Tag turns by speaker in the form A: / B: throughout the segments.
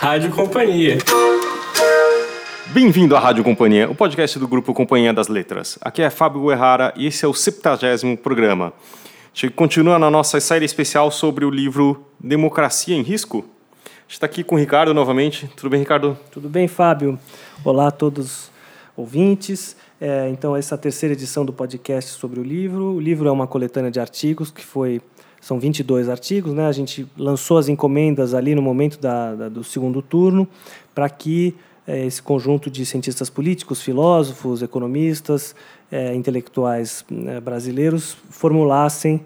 A: Rádio Companhia.
B: Bem-vindo à Rádio Companhia, o podcast do grupo Companhia das Letras. Aqui é Fábio Errara e esse é o 70 programa. A gente continua na nossa série especial sobre o livro Democracia em Risco. A gente está aqui com o Ricardo novamente. Tudo bem, Ricardo?
C: Tudo bem, Fábio. Olá a todos ouvintes. É, então, essa é a terceira edição do podcast sobre o livro. O livro é uma coletânea de artigos que foi são 22 artigos, né? A gente lançou as encomendas ali no momento da, da do segundo turno para que é, esse conjunto de cientistas políticos, filósofos, economistas, é, intelectuais é, brasileiros formulassem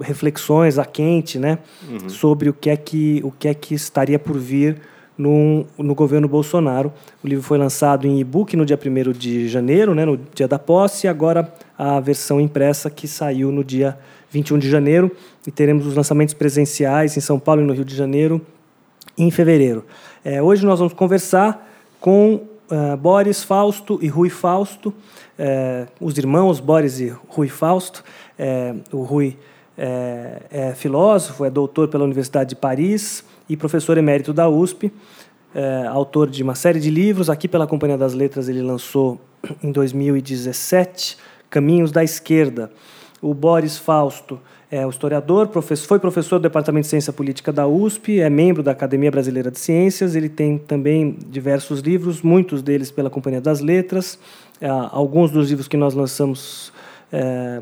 C: reflexões a quente, né, uhum. sobre o que é que o que é que estaria por vir no, no governo Bolsonaro. O livro foi lançado em e-book no dia 1 de janeiro, né, no dia da posse, e agora a versão impressa que saiu no dia 21 de janeiro, e teremos os lançamentos presenciais em São Paulo e no Rio de Janeiro em fevereiro. É, hoje nós vamos conversar com uh, Boris Fausto e Rui Fausto, é, os irmãos Boris e Rui Fausto. É, o Rui é, é, filósofo, é doutor pela Universidade de Paris e professor emérito da USP, é, autor de uma série de livros. Aqui pela Companhia das Letras ele lançou em 2017 Caminhos da Esquerda. O Boris Fausto é o historiador, foi professor do Departamento de Ciência Política da USP, é membro da Academia Brasileira de Ciências. Ele tem também diversos livros, muitos deles pela Companhia das Letras. É, alguns dos livros que nós lançamos é,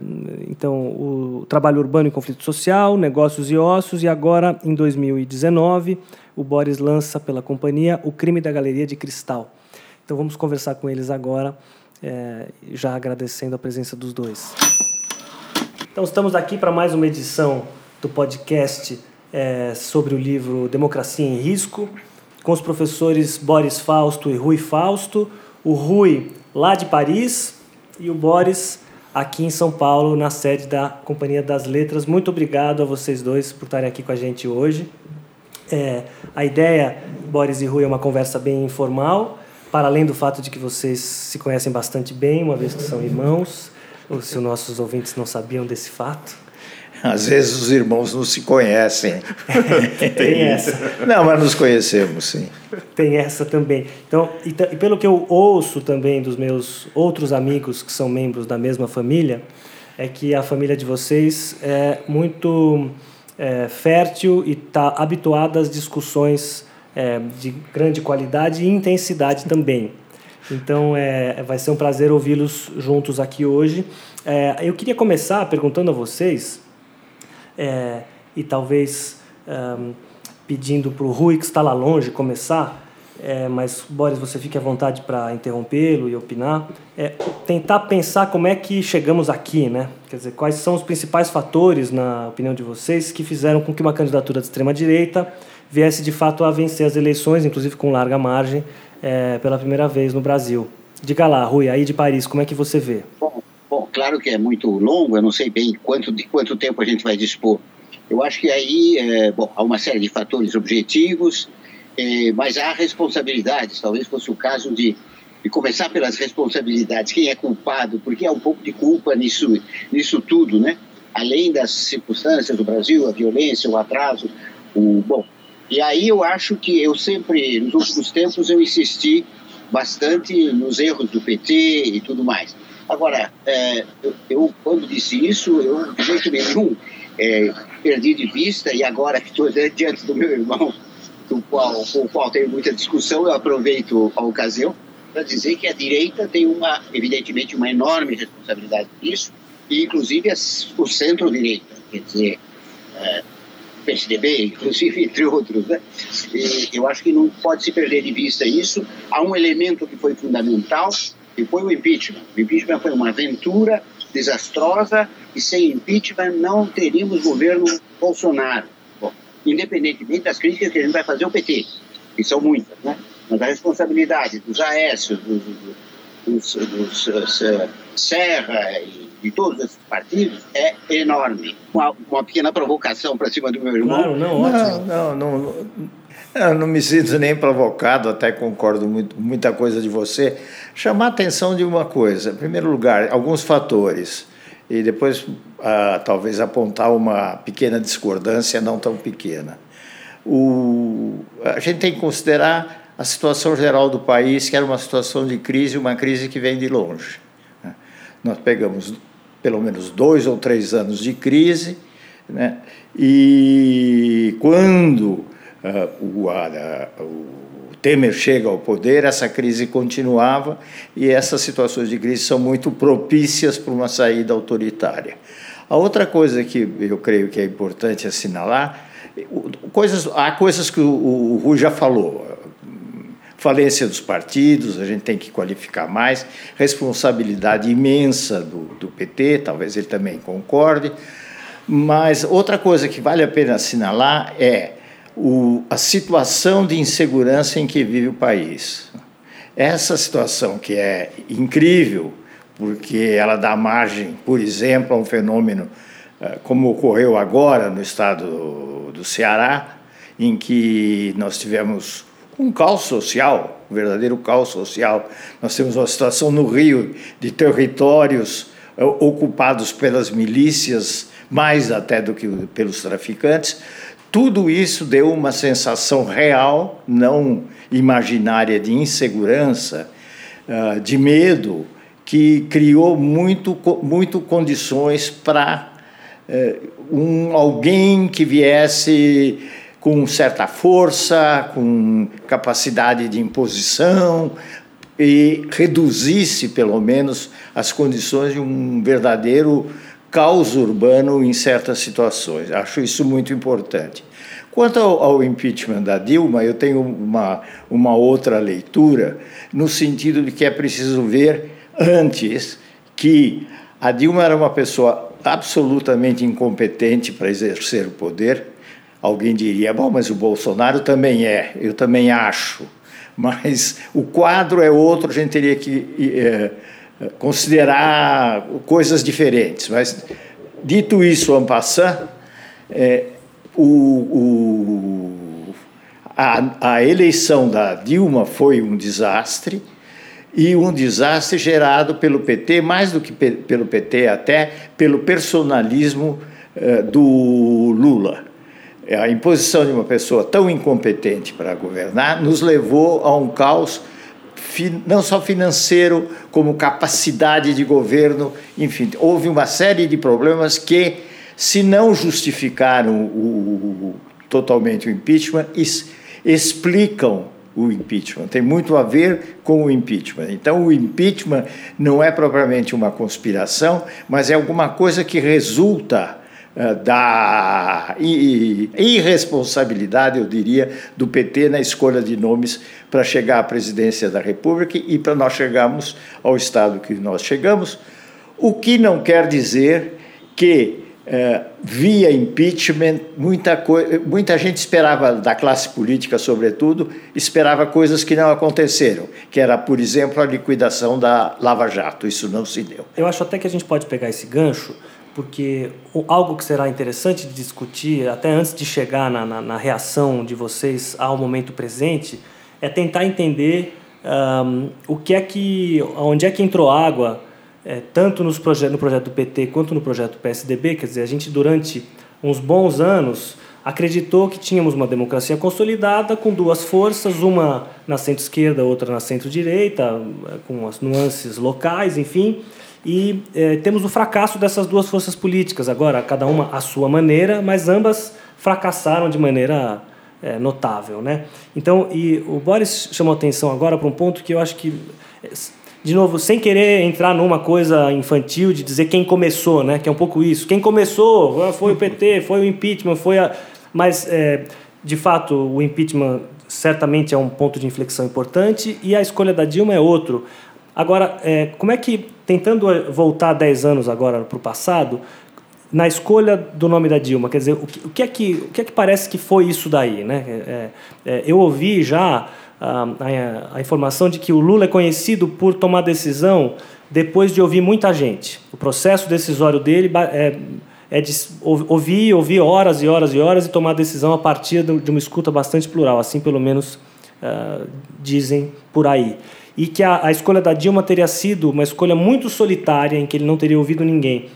C: então, o Trabalho Urbano e Conflito Social, Negócios e Ossos, e agora, em 2019, o Boris lança pela companhia O Crime da Galeria de Cristal. Então, vamos conversar com eles agora, é, já agradecendo a presença dos dois. Então, estamos aqui para mais uma edição do podcast é, sobre o livro Democracia em Risco, com os professores Boris Fausto e Rui Fausto. O Rui, lá de Paris, e o Boris, aqui em São Paulo, na sede da Companhia das Letras. Muito obrigado a vocês dois por estarem aqui com a gente hoje. É, a ideia, Boris e Rui, é uma conversa bem informal, para além do fato de que vocês se conhecem bastante bem, uma vez que são irmãos se os nossos ouvintes não sabiam desse fato?
D: Às vezes os irmãos não se conhecem.
C: Tem essa.
D: Não, mas nos conhecemos, sim.
C: Tem essa também. Então, e, e, pelo que eu ouço também dos meus outros amigos que são membros da mesma família, é que a família de vocês é muito é, fértil e está habituada às discussões é, de grande qualidade e intensidade também. Então é, vai ser um prazer ouvi-los juntos aqui hoje. É, eu queria começar perguntando a vocês, é, e talvez pedindo para o Rui, que está lá longe, começar, é, mas Boris, você fique à vontade para interrompê-lo e opinar. É, tentar pensar como é que chegamos aqui, né? Quer dizer, quais são os principais fatores, na opinião de vocês, que fizeram com que uma candidatura de extrema direita viesse de fato a vencer as eleições, inclusive com larga margem, é, pela primeira vez no Brasil. Diga lá, Rui, aí de Paris, como é que você vê?
E: Bom, bom, claro que é muito longo, eu não sei bem quanto, de quanto tempo a gente vai dispor. Eu acho que aí, é, bom, há uma série de fatores objetivos, é, mas há responsabilidades. Talvez fosse o caso de, de começar pelas responsabilidades. Quem é culpado? Porque há um pouco de culpa nisso, nisso tudo, né? Além das circunstâncias do Brasil, a violência, o atraso, o bom, e aí eu acho que eu sempre, nos últimos tempos, eu insisti bastante nos erros do PT e tudo mais. Agora, é, eu, eu, quando disse isso, eu de jeito nenhum é, perdi de vista e agora que estou diante do meu irmão, do qual, com o qual tenho muita discussão, eu aproveito a ocasião para dizer que a direita tem uma, evidentemente, uma enorme responsabilidade nisso, e inclusive o centro-direita, quer dizer, é, PSDB, inclusive, entre outros. Né? E eu acho que não pode se perder de vista isso. Há um elemento que foi fundamental, que foi o impeachment. O impeachment foi uma aventura desastrosa e sem impeachment não teríamos governo Bolsonaro. Bom, independentemente das críticas que a gente vai fazer ao PT, que são muitas, né? mas a responsabilidade dos Aécios, dos, dos, dos, dos uh, Serra e de todos esses partidos é enorme. Uma, uma pequena provocação para cima do meu irmão.
C: Claro, não, ótimo.
D: Não, não, não, eu não me sinto nem provocado, até concordo muito muita coisa de você. Chamar a atenção de uma coisa. Em primeiro lugar, alguns fatores. e depois ah, talvez apontar uma pequena discordância não tão pequena. O, a gente tem que considerar a situação geral do país, que era uma situação de crise, uma crise que vem de longe. Nós pegamos pelo menos dois ou três anos de crise, né? e quando uh, o, a, o Temer chega ao poder, essa crise continuava e essas situações de crise são muito propícias para uma saída autoritária. A outra coisa que eu creio que é importante assinalar, coisas, há coisas que o, o Rui já falou, falência dos partidos, a gente tem que qualificar mais, responsabilidade imensa do, do PT, talvez ele também concorde, mas outra coisa que vale a pena assinalar é o, a situação de insegurança em que vive o país. Essa situação que é incrível, porque ela dá margem, por exemplo, a um fenômeno eh, como ocorreu agora no estado do Ceará, em que nós tivemos um caos social, um verdadeiro caos social. Nós temos uma situação no Rio de territórios eh, ocupados pelas milícias, mais até do que pelos traficantes, tudo isso deu uma sensação real, não imaginária, de insegurança, ah, de medo, que criou muito, muito condições para eh, um, alguém que viesse com certa força, com capacidade de imposição e reduzisse, pelo menos, as condições de um verdadeiro caos urbano em certas situações. Acho isso muito importante. Quanto ao, impeachment da Dilma, eu tenho uma, uma outra leitura, no sentido de que é preciso ver antes que a Dilma era uma pessoa absolutamente incompetente para exercer o poder. Alguém diria, bom, mas o Bolsonaro também é, eu também acho. Mas o quadro é outro, a gente teria que. É, considerar coisas diferentes. Mas, dito isso, en passant, é, o, o, a, a eleição da Dilma foi um desastre, e um desastre gerado pelo PT, mais do que pe pelo PT, até pelo personalismo eh, do Lula. A imposição de uma pessoa tão incompetente para governar nos levou a um caos não só financeiro, como capacidade de governo, enfim, houve uma série de problemas que, se não justificaram o, totalmente o impeachment, explicam o impeachment. Tem muito a ver com o impeachment. Então, o impeachment não é propriamente uma conspiração, mas é alguma coisa que resulta da irresponsabilidade, eu diria, do PT na escolha de nomes para chegar à presidência da República e para nós chegarmos ao estado que nós chegamos, o que não quer dizer que eh, via impeachment, muita, muita gente esperava, da classe política sobretudo, esperava coisas que não aconteceram, que era, por exemplo, a liquidação da Lava Jato. Isso não se deu.
C: Eu acho até que a gente pode pegar esse gancho porque algo que será interessante de discutir, até antes de chegar na, na, na reação de vocês ao momento presente, é tentar entender um, o que é que, onde é que entrou água, é, tanto nos proje no projeto do PT quanto no projeto do PSDB. Quer dizer, a gente durante uns bons anos acreditou que tínhamos uma democracia consolidada com duas forças, uma na centro-esquerda, outra na centro-direita, com as nuances locais, enfim e é, temos o fracasso dessas duas forças políticas, agora, cada uma à sua maneira, mas ambas fracassaram de maneira é, notável. Né? Então, e o Boris chamou atenção agora para um ponto que eu acho que, de novo, sem querer entrar numa coisa infantil de dizer quem começou, né? que é um pouco isso. Quem começou foi o PT, foi o impeachment, foi a. Mas, é, de fato, o impeachment certamente é um ponto de inflexão importante e a escolha da Dilma é outro. Agora, é, como é que, tentando voltar 10 anos agora para o passado, na escolha do nome da Dilma, quer dizer, o que, o que, é, que, o que é que parece que foi isso daí? Né? É, é, eu ouvi já a, a, a, informação de que o Lula é conhecido por tomar decisão depois de ouvir muita gente. O processo decisório dele é, é de ouvir, ouvir horas e horas e horas e tomar decisão a partir de uma escuta bastante plural, assim pelo menos uh, dizem por aí e que a, a escolha da Dilma teria sido uma escolha muito solitária, em que ele não teria ouvido ninguém.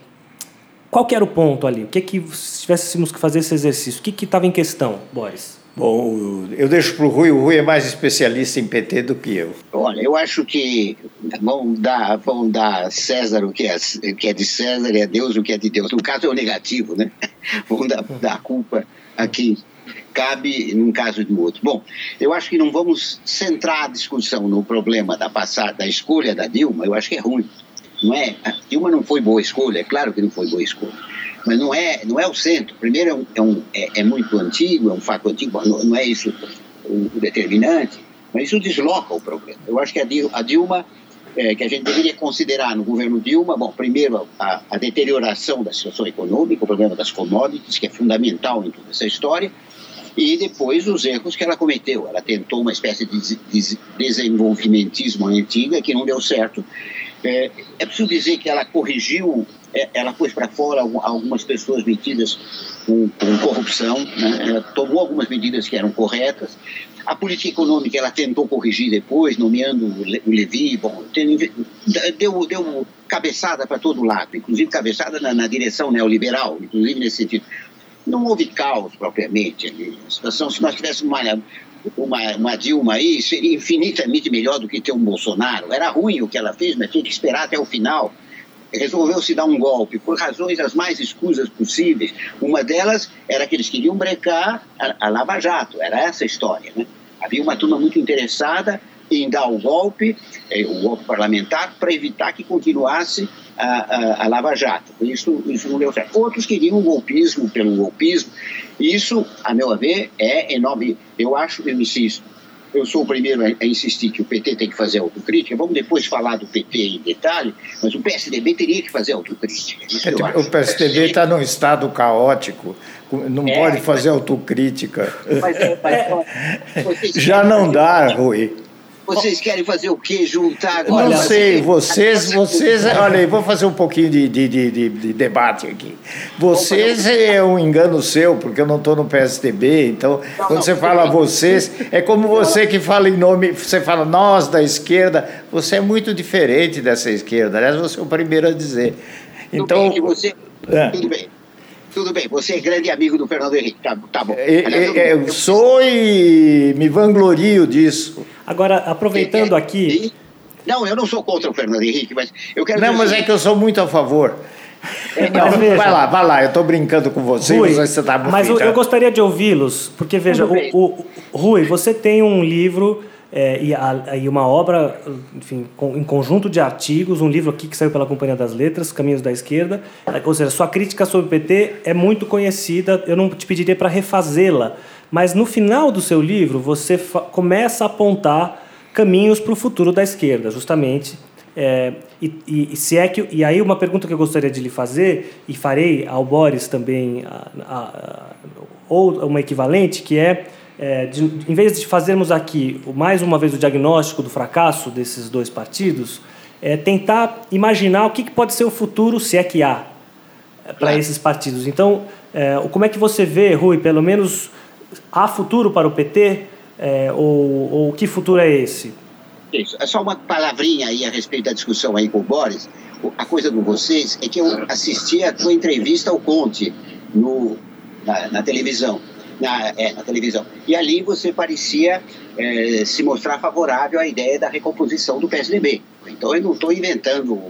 C: qual que era o ponto ali? O que que se tivéssemos que fazer esse exercício? O que estava em questão, Boris?
D: Bom, eu deixo para o Rui. O Rui é mais especialista em PT do que eu.
E: Olha, eu acho que vão dar, vão dar César o que é, o que é de César e a Deus o que é de Deus. No caso é o negativo, né? Vão dar, dar a culpa a quem cabe num caso e no outro. Bom, eu acho que não vamos centrar a discussão no problema da passada, da escolha da Dilma. Eu acho que é ruim. Não é? A Dilma não foi boa escolha, é claro que não foi boa escolha mas não é, não é o centro. Primeiro, é, um, é, um, é, é muito antigo, é um fato antigo, não, não é isso o, determinante, mas isso desloca o problema. Eu acho que a Dilma é, que a gente deveria considerar no governo Dilma, bom, primeiro a, a, deterioração da situação econômica, o problema das commodities, que é fundamental em toda essa história, e depois os erros que ela cometeu. Ela tentou uma espécie de, de desenvolvimentismo antiga que não deu certo. É, é preciso dizer que ela corrigiu é, ela pôs para fora algumas pessoas metidas com, com corrupção, né? tomou algumas medidas que eram corretas. A política econômica ela tentou corrigir depois, nomeando o Levi, bom, deu, deu cabeçada para todo lado, inclusive cabeçada na, na, direção neoliberal, inclusive nesse sentido. Não houve caos propriamente ali. A situação, se nós tivéssemos uma, uma, uma Dilma aí, seria infinitamente melhor do que ter um Bolsonaro. Era ruim o que ela fez, mas tinha que esperar até o final resolveu se dar um golpe por razões as mais escusas possíveis. Uma delas era que eles queriam brecar a, a Lava Jato, era essa a história. Né? Havia uma turma muito interessada em dar o golpe, o golpe parlamentar, para evitar que continuasse a, a, a, Lava Jato. Isso, isso não deu certo. Outros queriam um golpismo pelo golpismo. Isso, a meu ver, é enorme. Eu acho, eu insisto, eu sou o primeiro a, insistir que o PT tem que fazer autocrítica. Vamos depois falar do PT em detalhe, mas o PSDB teria que fazer autocrítica.
D: É o PSDB está num estado caótico, não é, pode fazer autocrítica. Mas, é, mas, Já não dá, Rui.
E: Vocês querem fazer o quê? Juntar agora?
D: Não sei, vocês, vocês. Olha aí, vou fazer um pouquinho de, de, de, de debate aqui. Vocês é um engano seu, porque eu não estou no PSDB, então, não, quando não, você fala bem. vocês, é como você que fala em nome, você fala nós da esquerda, você é muito diferente dessa esquerda. Aliás, você é o primeiro a dizer. Então.
E: Bem, você, é. Tudo bem. Tudo bem, você é grande amigo do Fernando Henrique, tá, tá bom.
D: É, Aliás, é, eu, eu sou e me vanglorio disso.
C: Agora, aproveitando aqui.
E: Não, eu não sou contra o Fernando Henrique, mas eu quero.
D: Não, mas é que eu sou muito a favor. É, não, veja, vai lá, vai lá, eu estou brincando com você, Rui, você tá
C: Mas eu, eu, gostaria de ouvi-los, porque veja, o, o, Rui, você tem um livro é, e, a, e, uma obra, enfim, com, em conjunto de artigos, um livro aqui que saiu pela Companhia das Letras, Caminhos da Esquerda. Ou seja, sua crítica sobre o PT é muito conhecida, eu não te pediria para refazê-la, mas no final do seu livro você começa a apontar caminhos para o futuro da esquerda, justamente. É, e, e, se é que, e aí uma pergunta que eu gostaria de lhe fazer, e farei ao Boris também, a, a, ou uma equivalente, que é é, de, em vez de fazermos aqui mais uma vez o diagnóstico do fracasso desses dois partidos, é tentar imaginar o que, que pode ser o futuro, se é que há, é, para esses partidos. Então, é, como é que você vê, Rui, pelo menos há futuro para o PT? É, ou, ou que futuro é esse?
E: Isso. É só uma palavrinha aí a respeito da discussão aí com o Boris. A coisa com vocês é que eu assisti a tua entrevista ao Conte no, na, na televisão na, é, na televisão. E ali você parecia é, se mostrar favorável à ideia da recomposição do PSDB. Então eu não estou inventando,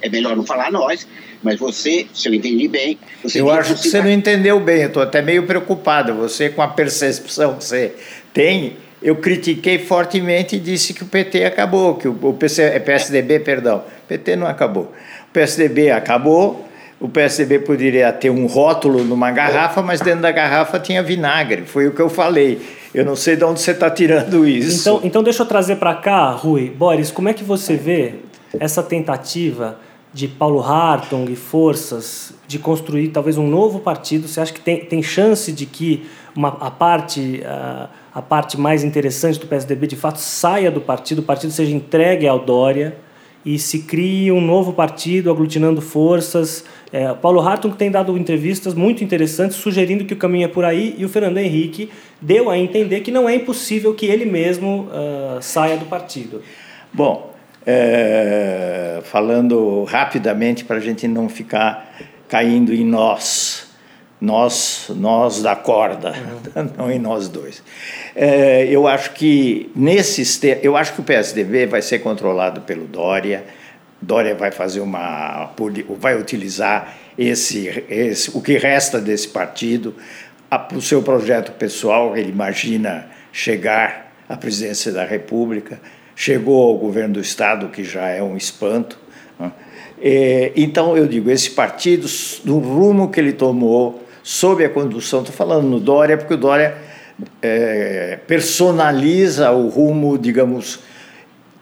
E: é melhor não falar nós, mas você, se eu entendi bem.
D: eu acho que você não entendeu bem, eu estou até meio preocupado. Você, com a percepção que você tem, eu critiquei fortemente e disse que o PT acabou, que o, o PC, PSDB, perdão, PT não acabou. O PSDB acabou, o PSDB poderia ter um rótulo numa garrafa, mas dentro da garrafa tinha vinagre. Foi o que eu falei. Eu não sei de onde você está tirando isso.
C: Então, então deixa eu trazer para cá, Rui. Boris, como é que você vê essa tentativa de Paulo Hartung e forças de construir talvez um novo partido? Você acha que tem, tem chance de que uma, a, parte, a, a parte mais interessante do PSDB de fato saia do partido, o partido seja entregue ao Dória e se crie um novo partido aglutinando forças? É, Paulo Hartung tem dado entrevistas muito interessantes sugerindo que o caminho é por aí e o Fernando Henrique deu a entender que não é impossível que ele mesmo uh, saia do partido.
D: Bom, é, falando rapidamente para a gente não ficar caindo em nós, nós, nós da corda, uhum. não em nós dois. É, eu acho que nesses, eu acho que o PSDB vai ser controlado pelo Dória. Dória vai fazer uma, vai utilizar esse, esse o que resta desse partido para o seu projeto pessoal. Ele imagina chegar à presidência da República, chegou ao governo do estado que já é um espanto. Né? Então eu digo esse partido do rumo que ele tomou sob a condução, estou falando no Dória porque o Dória é, personaliza o rumo, digamos,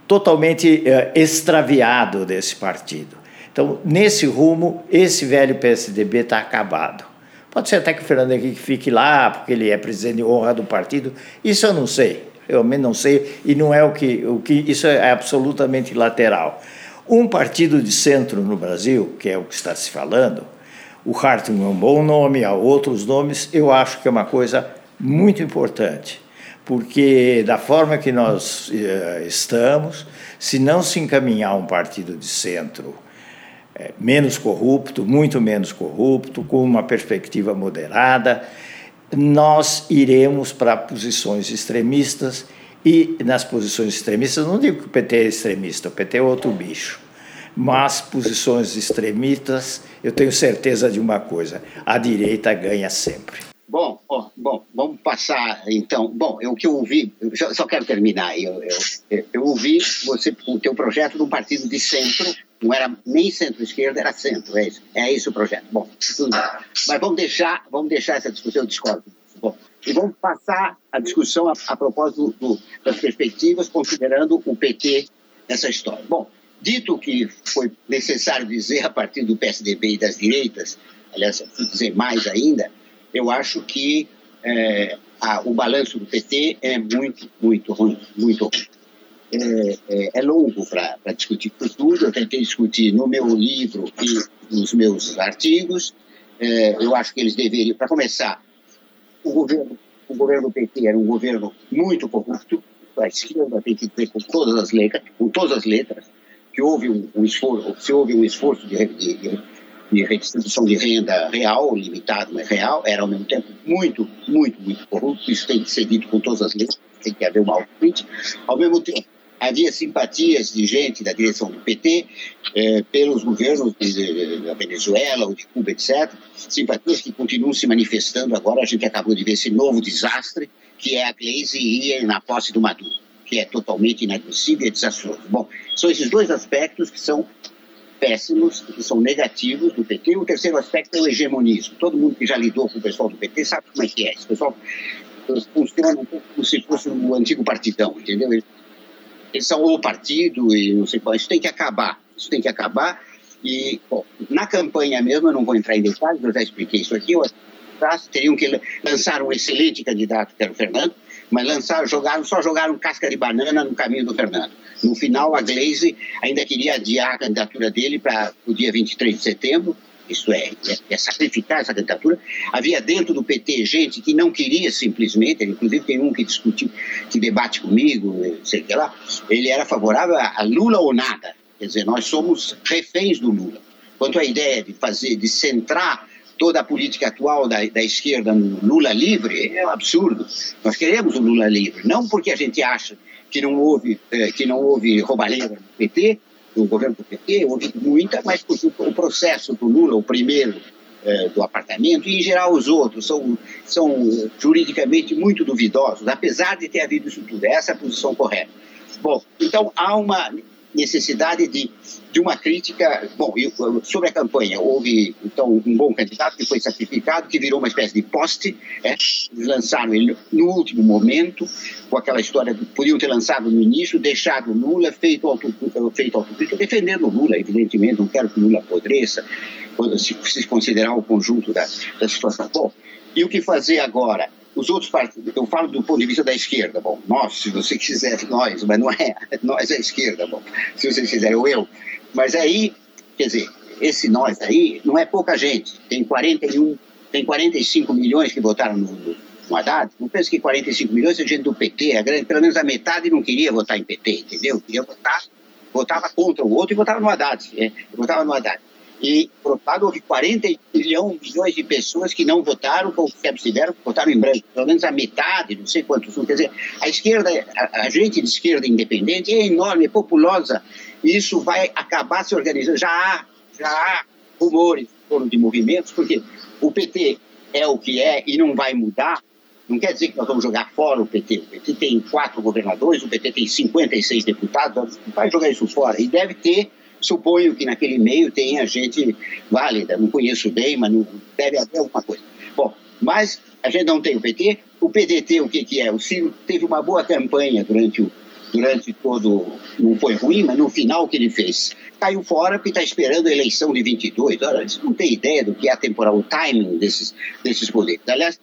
D: totalmente é, extraviado desse partido. Então, nesse rumo, esse velho PSDB está acabado. Pode ser até que o Fernando Henrique fique lá, porque ele é presidente de honra do partido. Isso eu não sei. Eu não sei, e não é o que, o que. Isso é absolutamente lateral. Um partido de centro no Brasil, que é o que está se falando, o Hartung é um bom nome, há outros nomes, eu acho que é uma coisa muito importante, porque da forma que nós uh, estamos, se não se encaminhar um partido de centro é, menos corrupto, muito menos corrupto, com uma perspectiva moderada, nós iremos para posições extremistas e nas posições extremistas, não digo que o PT é extremista, o PT é outro bicho, mas posições extremistas, eu tenho certeza de uma coisa: a direita ganha sempre.
E: Bom, bom, vamos passar então. Bom, o que eu ouvi, eu só, só quero terminar. Eu, eu, eu ouvi você, o teu projeto de um partido de centro, não era nem centro-esquerda, era centro, é isso. É isso o projeto. Bom, tudo bem. Mas vamos deixar, vamos deixar essa discussão, eu discordo. Bom, e vamos passar a discussão a, a propósito do, das perspectivas, considerando o PT nessa história. Bom, dito que foi necessário dizer a partir do PSDB e das direitas, aliás, dizer mais ainda, eu acho que é, a, o balanço do PT é muito, muito ruim, muito ruim. É, é, é longo para discutir tudo, eu tentei discutir no meu livro e nos meus artigos. É, eu acho que eles deveriam, para começar, o governo, o governo do PT era um governo muito corrupto, a esquerda tem que dizer com todas as letras, com todas as letras, que houve um, um esforço, se houve um esforço de, de, de de redistribuição de renda real, limitado, mas real, era ao mesmo tempo muito, muito, muito corrupto. Isso tem que ser dito com todas as leis, tem que haver uma autocrítica. Ao mesmo tempo, havia simpatias de gente da direção do PT eh, pelos governos da Venezuela ou de Cuba, etc. Simpatias que continuam se manifestando agora. A gente acabou de ver esse novo desastre, que é a Gleisi ir na posse do Maduro, que é totalmente inadmissível e desastroso. Bom, são esses dois aspectos que são péssimos, que são negativos do PT. O terceiro aspecto é o hegemonismo. Todo mundo que já lidou com o pessoal do PT sabe como é que é. Esse pessoal funciona um pouco como se fosse o antigo partidão, entendeu? Eles são o partido e não sei qual. Isso tem que acabar. Isso tem que acabar. E, bom, na campanha mesmo, eu não vou entrar em detalhes, eu já expliquei isso aqui, eu teriam que lançar um excelente candidato, que era o Fernando, mas lançaram, jogaram, só jogaram casca de banana no caminho do Fernando. No final, a Glaze ainda queria adiar a candidatura dele para o dia 23 de setembro, isso é, é, é, sacrificar essa candidatura. Havia dentro do PT gente que não queria simplesmente, inclusive tem um que discute, que debate comigo, sei que lá, ele era favorável a Lula ou nada. Quer dizer, nós somos reféns do Lula. Quanto à ideia de fazer, de centrar toda a política atual da, da esquerda Lula livre é um absurdo. Nós queremos o Lula livre, não porque a gente acha que não houve, eh, que não houve roubalheira no PT, no governo do PT, houve muita, mas porque o processo do Lula, o primeiro eh, do apartamento, e em geral os outros, são, são juridicamente muito duvidosos, apesar de ter havido isso tudo. Essa é a posição correta. Bom, então há uma necessidade de, de uma crítica. Bom, sobre a campanha, houve então um bom candidato que foi sacrificado, que virou uma espécie de poste. É? Lançaram ele no último momento, com aquela história que podiam ter lançado no início, deixado Lula, feito autocrítica, feito autocrítica defendendo Lula, evidentemente, não quero que Lula apodreça, se, se considerar o conjunto da, da situação. Bom, e o que fazer agora? Os outros partidos, eu falo do ponto de vista da esquerda, bom, nós, se você quiser, nós, mas não é, nós é a esquerda, bom, se vocês quiserem, ou eu. Mas aí, quer dizer, esse nós aí não é pouca gente, tem 41, tem 45 milhões que votaram no, no Haddad, não penso que 45 milhões é gente do PT, a grande, pelo menos a metade não queria votar em PT, entendeu? Queria votar, votava contra o outro e votava no Haddad, é, votava no Haddad. E, lado, houve 40 milhões, milhões de pessoas que não votaram, ou que abstiveram, votaram em branco. Pelo menos a metade, não sei quantos. Quer dizer, a esquerda, a, a gente de esquerda independente é enorme, é populosa. E isso vai acabar se organizando. Já há, já há rumores de movimentos, porque o PT é o que é e não vai mudar. Não quer dizer que nós vamos jogar fora o PT. O PT tem quatro governadores, o PT tem 56 deputados, vai jogar isso fora. E deve ter Suponho que naquele meio tenha gente válida, não conheço bem, mas não, deve haver alguma coisa. Bom, mas a gente não tem o PT. O PDT, o que, que é? O Ciro teve uma boa campanha durante o, durante todo. Não foi ruim, mas no final o que ele fez? Caiu fora porque está esperando a eleição de 22. Olha, eles não tem ideia do que é a temporal, o timing desses, desses poderes. Aliás,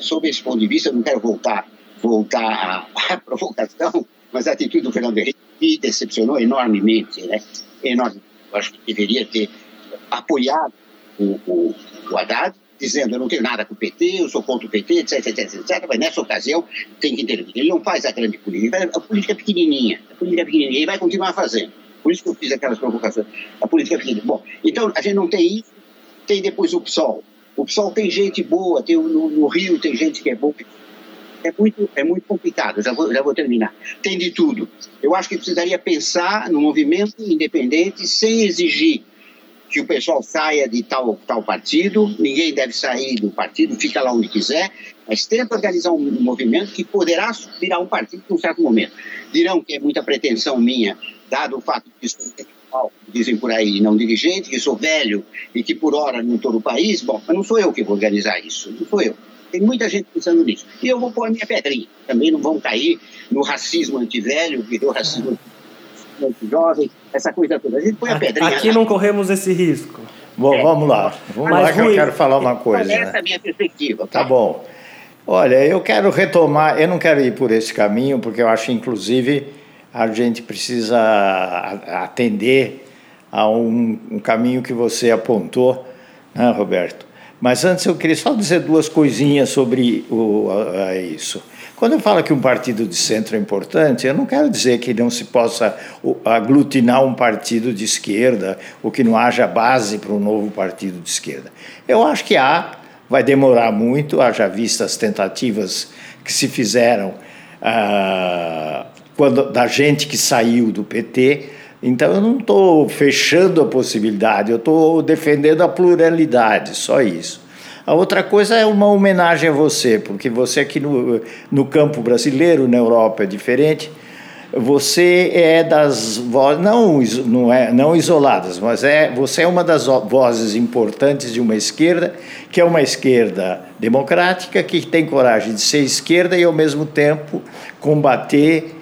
E: sob esse ponto de vista, eu não quero voltar, voltar à, à provocação, mas a atitude do Fernando Henrique me decepcionou enormemente. Né? Enorme. Eu acho que deveria ter apoiado o, o, o Haddad, dizendo eu não tenho nada com o PT, eu sou contra o PT, etc, etc, etc, mas nessa ocasião tem que intervir. Ele não faz a grande política, a política é pequenininha, a política é pequenininha, e vai continuar fazendo. Por isso que eu fiz aquelas provocações. A política é pequenininha. Bom, então a gente não tem isso, tem depois o PSOL. O PSOL tem gente boa, tem, no, no Rio tem gente que é boa, é muito, é muito complicado, já vou, já vou terminar. Tem de tudo. Eu acho que precisaria pensar no movimento independente sem exigir que o pessoal saia de tal, tal partido, ninguém deve sair do partido, fica lá onde quiser, mas tenta organizar um movimento que poderá virar um partido em um certo momento. Dirão que é muita pretensão minha, dado o fato de sou intelectual, dizem por aí, não dirigente, que sou velho e que por hora não estou no país, bom, mas não sou eu que vou organizar isso, não sou eu. Tem muita gente pensando nisso. E eu vou pôr a minha pedrinha. Também não vão cair no racismo antivelho, virou racismo anti-jovem, essa coisa toda. A gente põe a pedrinha.
C: Aqui
E: lá.
C: não corremos esse risco.
D: Bom,
E: É.
D: vamos lá. Vamos
C: Mas,
D: lá que eu
C: Rui,
D: quero falar uma coisa.
E: Essa é
D: né?
E: a minha perspectiva.
D: Tá bom. Olha, eu quero retomar, eu não quero ir por esse caminho, porque eu acho, inclusive, a gente precisa atender a um, um caminho que você apontou, né, Roberto? Mas antes eu queria só dizer duas coisinhas sobre o, a- a isso. Quando eu falo que um partido de centro é importante, eu não quero dizer que não se possa aglutinar um partido de esquerda ou que não haja base para um novo partido de esquerda. Eu acho que há, vai demorar muito, haja vista as tentativas que se fizeram ah, quando, da gente que saiu do PT. Então eu não estou fechando a possibilidade, eu estou defendendo a pluralidade, só isso. A outra coisa é uma homenagem a você, porque você aqui no, no campo brasileiro, na Europa é diferente, você é das vozes, não, não, é, não isoladas, mas é, você é uma das vozes importantes de uma esquerda, que é uma esquerda democrática, que tem coragem de ser esquerda e, ao mesmo tempo, combater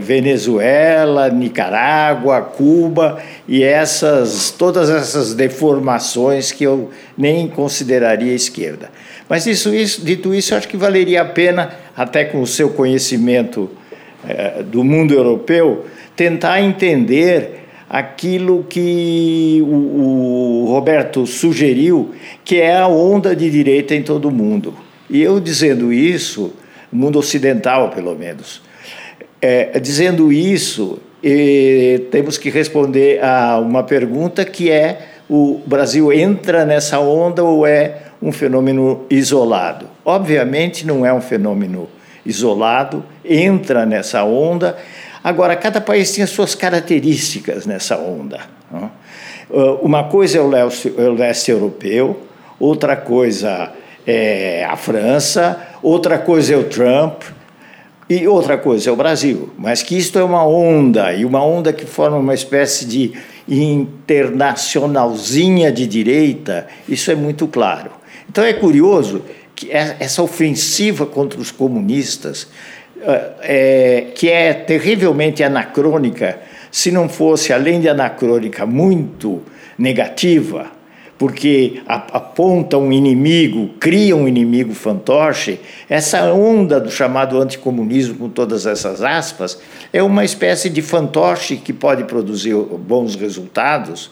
D: Venezuela, Nicarágua, Cuba e essas todas essas deformações que eu nem consideraria esquerda. Mas isso, isso, dito isso, acho que valeria a pena, até com o seu conhecimento eh, do mundo europeu, tentar entender aquilo que o, o Roberto sugeriu, que é a onda de direita em todo o mundo. E eu dizendo isso, mundo ocidental pelo menos, é, dizendo isso, temos que responder a uma pergunta que é: o Brasil entra nessa onda ou é um fenômeno isolado? Obviamente não é um fenômeno isolado, entra nessa onda. Agora, cada país as suas características nessa onda. não? Uh, Uma coisa é é o leste europeu, outra coisa é a França, outra coisa é o Trump, e outra coisa é o Brasil, mas que isto é uma onda, e uma onda que forma uma espécie de internacionalzinha de direita, isso é muito claro. Então é curioso que é- essa ofensiva contra os comunistas, eh, é, que é terrivelmente anacrônica, se não fosse, além de anacrônica, muito negativa, porque aponta um inimigo, cria um inimigo fantoche, essa onda do chamado anticomunismo, com todas essas aspas, é uma espécie de fantoche que pode produzir bons resultados,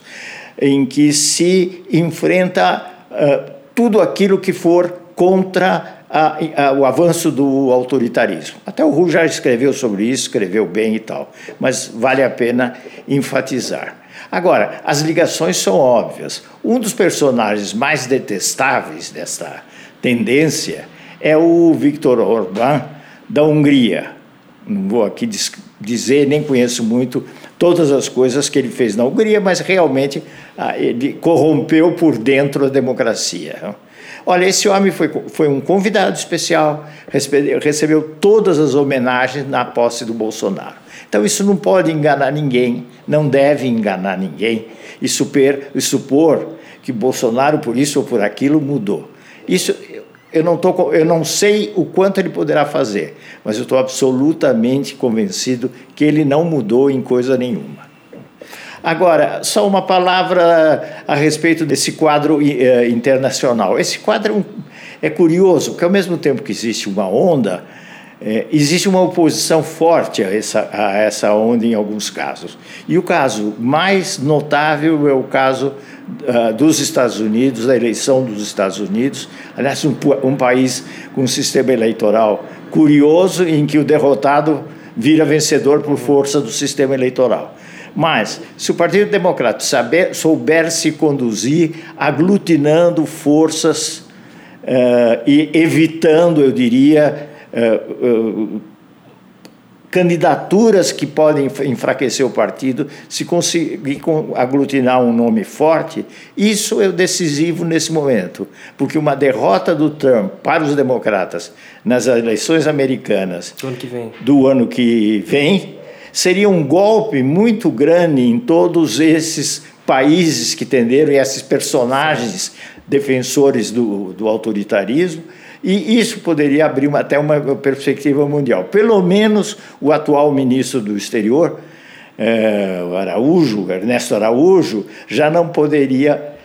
D: em que se enfrenta ah, tudo aquilo que for contra a- a- o avanço do autoritarismo. Até o Ru já escreveu sobre isso, escreveu bem e tal, mas vale a pena enfatizar. Agora, as ligações são óbvias. Um dos personagens mais detestáveis desta tendência é o Viktor Orbán da Hungria. Não vou aqui dizer, nem conheço muito todas as coisas que ele fez na Hungria, mas realmente ah, ele corrompeu por dentro a democracia. Olha, esse homem foi, foi um convidado especial, recebeu todas as homenagens na posse do Bolsonaro. Então, isso não pode enganar ninguém, não deve enganar ninguém e, super, e supor que Bolsonaro, por isso ou por aquilo, mudou. Isso eu não, tô, eu não sei o quanto ele poderá fazer, mas eu estou absolutamente convencido que ele não mudou em coisa nenhuma. Agora, só uma palavra a respeito desse quadro uh, internacional. Esse quadro é curioso, porque ao mesmo tempo que existe uma onda, é, existe uma oposição forte a essa, a essa onda em alguns casos. E o caso mais notável é o caso uh, dos Estados Unidos, da eleição dos Estados Unidos. Aliás, um, um país com um sistema eleitoral curioso em que o derrotado vira vencedor por força do sistema eleitoral. Mas, se o Partido Democrata saber, souber se conduzir, aglutinando forças uh, e evitando, eu diria, uh, uh, candidaturas que podem enfraquecer o partido, se conseguir aglutinar um nome forte, isso é decisivo nesse momento, porque uma derrota do Trump para os democratas nas eleições americanas
C: do ano que vem,
D: ano que vem seria um golpe muito grande em todos esses países que tenderam e esses personagens defensores do, do autoritarismo. E isso poderia abrir uma, até uma perspectiva mundial. Pelo menos o atual ministro do exterior, é, Araújo, Ernesto Araújo, já não poderia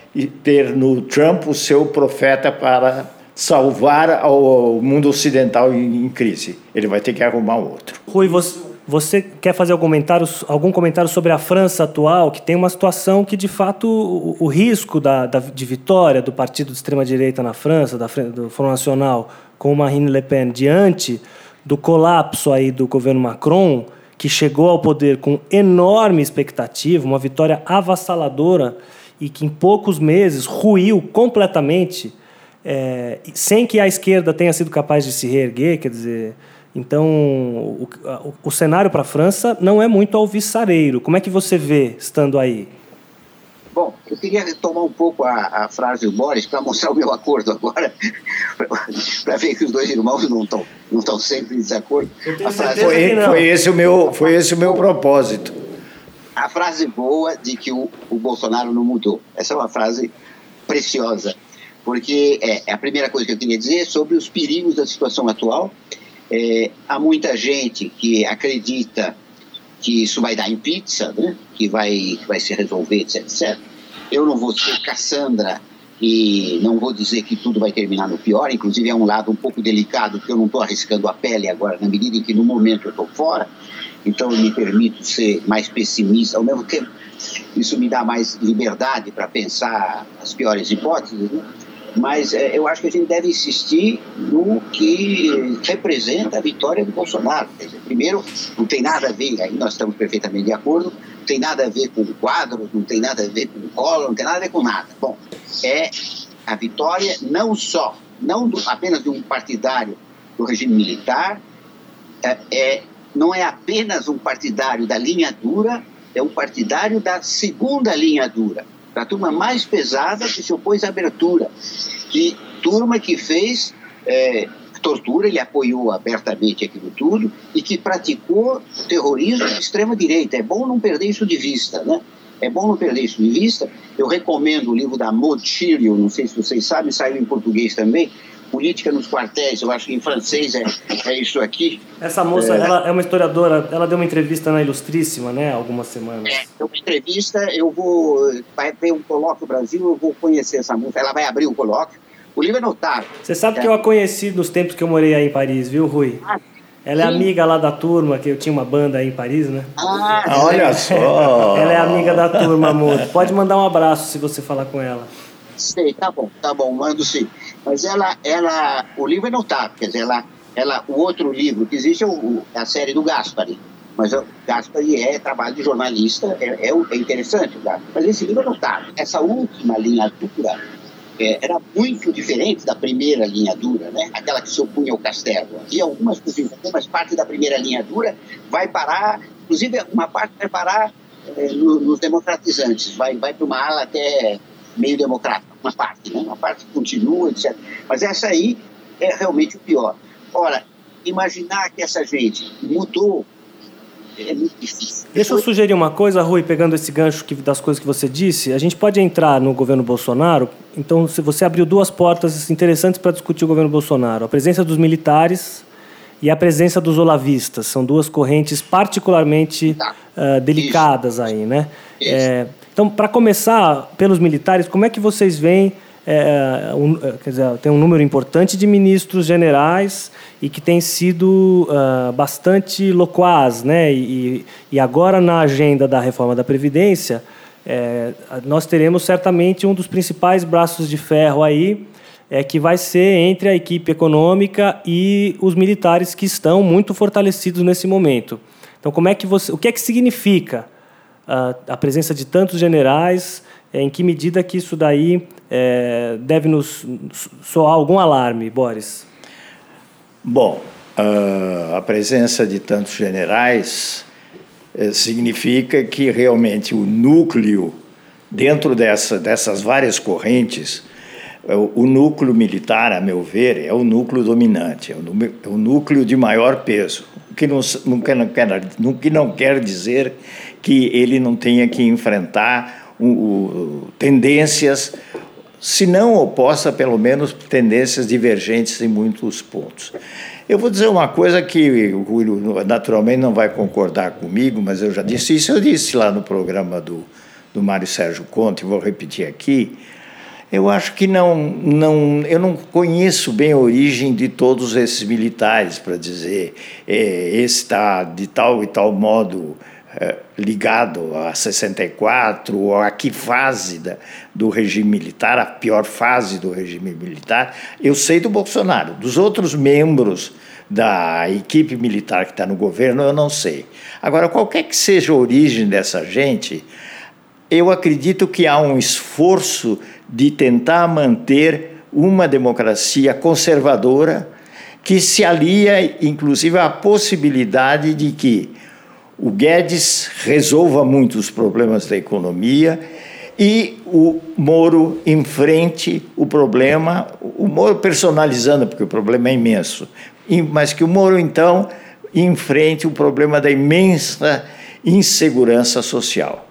D: ter no Trump o seu profeta para salvar o mundo ocidental em, crise. Ele vai ter que arrumar outro.
C: Rui, você, você quer fazer algum comentário, algum comentário sobre a França atual, que tem uma situação que, de fato, o, o risco da, da, de vitória do partido de extrema-direita na França, da, do Front Nacional, com Marine Le Pen, diante do colapso aí do governo Macron, que chegou ao poder com enorme expectativa, uma vitória avassaladora e que em poucos meses ruiu completamente, é, sem que a esquerda tenha sido capaz de se reerguer, quer dizer então, o, o, o cenário para a França não é muito alvissareiro. Como é que você vê estando aí?
E: Bom, eu queria retomar um pouco a, a frase do Boris para mostrar o meu acordo agora, para ver que os dois irmãos não estão não estão sempre em desacordo.
D: Frase... Foi, foi, esse o meu, foi esse o meu propósito.
E: A frase boa de que o, o Bolsonaro não mudou. Essa é uma frase preciosa, porque é, é a primeira coisa que eu queria dizer sobre os perigos da situação atual é, há muita gente que acredita que isso vai dar em pizza, né? que, vai, que vai se resolver, etc, etc. Eu não vou ser Cassandra e não vou dizer que tudo vai terminar no pior, inclusive é um lado um pouco delicado, porque eu não estou arriscando a pele agora, na medida em que no momento eu estou fora, então eu me permito ser mais pessimista, ao mesmo tempo isso me dá mais liberdade para pensar as piores hipóteses, né? Mas é, eu acho que a gente deve insistir no que representa a vitória do Bolsonaro. Dizer, primeiro, não tem nada a ver, aí nós estamos perfeitamente de acordo, não tem nada a ver com quadros, não tem nada a ver com colo, não tem nada a ver com nada. Bom, é a vitória não só, não do, apenas de um partidário do regime militar, é, é, não é apenas um partidário da linha dura, é um partidário da segunda linha dura da turma mais pesada que se opôs à abertura, de turma que fez é, tortura, ele apoiou abertamente aquilo tudo e que praticou terrorismo de extrema direita. É bom não perder isso de vista, né? É bom não perder isso de vista. Eu recomendo o livro da Maud não sei se vocês sabem, saiu em português também, política nos quartéis, eu acho que em francês é, é isso aqui.
C: Essa moça, é, ela é uma historiadora, ela deu uma entrevista na Ilustríssima, né, algumas semanas.
E: É, uma entrevista, eu vou, vai ter um colóquio no Brasil, eu vou conhecer essa moça, ela vai abrir o colóquio. O livro é notável.
C: Você sabe é. que eu a conheci nos tempos que eu morei aí em Paris, viu, Rui? Ah, ela é Sim. amiga lá da turma, que eu tinha uma banda aí em Paris, né?
D: Ah, olha só!
C: ela é amiga da turma, amor. Pode mandar um abraço se você falar com ela.
E: Sei, tá bom, tá bom, mando sim. Mas ela, ela, o livro é notável, quer dizer, ela, ela, o outro livro que existe é o, a série do Gaspari, Mas o Gaspari é trabalho de jornalista, é, é, é interessante o Gaspari. Mas esse livro é notável. Essa última linha dura é, era muito diferente da primeira linha dura, né? aquela que se opunha ao castelo. Aqui algumas, algumas partes da primeira linha dura vai parar, inclusive uma parte vai parar é, no, nos democratizantes, vai, vai para uma ala até meio democrática, uma parte, né? uma parte continua, etc. Mas essa aí é realmente o pior. Ora, imaginar que essa gente mudou é muito difícil.
C: Deixa eu sugerir uma coisa, Rui, pegando esse gancho que, das coisas que você disse. A gente pode entrar no governo Bolsonaro. Então, se você abriu duas portas interessantes para discutir o governo Bolsonaro: a presença dos militares e a presença dos olavistas. São duas correntes particularmente tá. uh, delicadas Isso. aí, né? É, então, para começar pelos militares, como é que vocês veem é, um, quer dizer, tem um número importante de ministros generais e que tem sido uh, bastante loquaz, né? E, e agora na agenda da reforma da Previdência, é, nós teremos certamente um dos principais braços de ferro aí, é, que vai ser entre a equipe econômica e os militares que estão muito fortalecidos nesse momento. Então, como é que você, o que é que significa a presença de tantos generais? É, em que medida que isso daí é, deve nos soar algum alarme, Boris?
D: Bom, a presença de tantos generais uh, significa que realmente o núcleo, dentro dessa, dessas várias correntes, uh, o núcleo militar, a meu ver, é o núcleo dominante, é o, é núcleo de maior peso, o que não, não, quer, não, quer, não, que não quer dizer que ele não tenha que enfrentar o, tendências, se não oposta, pelo menos tendências divergentes em muitos pontos. Eu vou dizer uma coisa que o Rui naturalmente não vai concordar comigo, mas eu já disse isso, eu disse lá no programa do, do Mário Sérgio Conte, vou repetir aqui. Eu acho que não, não, eu não conheço bem a origem de todos esses militares para dizer é, está de tal e tal modo ligado a 64 ou a que fase da, do regime militar, a pior fase do regime militar, eu sei do Bolsonaro. Dos outros membros da equipe militar que está no governo, eu não sei. Agora, qualquer que seja a origem dessa gente, eu acredito que há um esforço de tentar manter uma democracia conservadora que se alia, inclusive, à possibilidade de que o Guedes resolva muitos problemas da economia e o Moro enfrente o problema, o Moro personalizando, porque o problema é imenso, mas que o Moro, então, enfrente o problema da imensa insegurança social.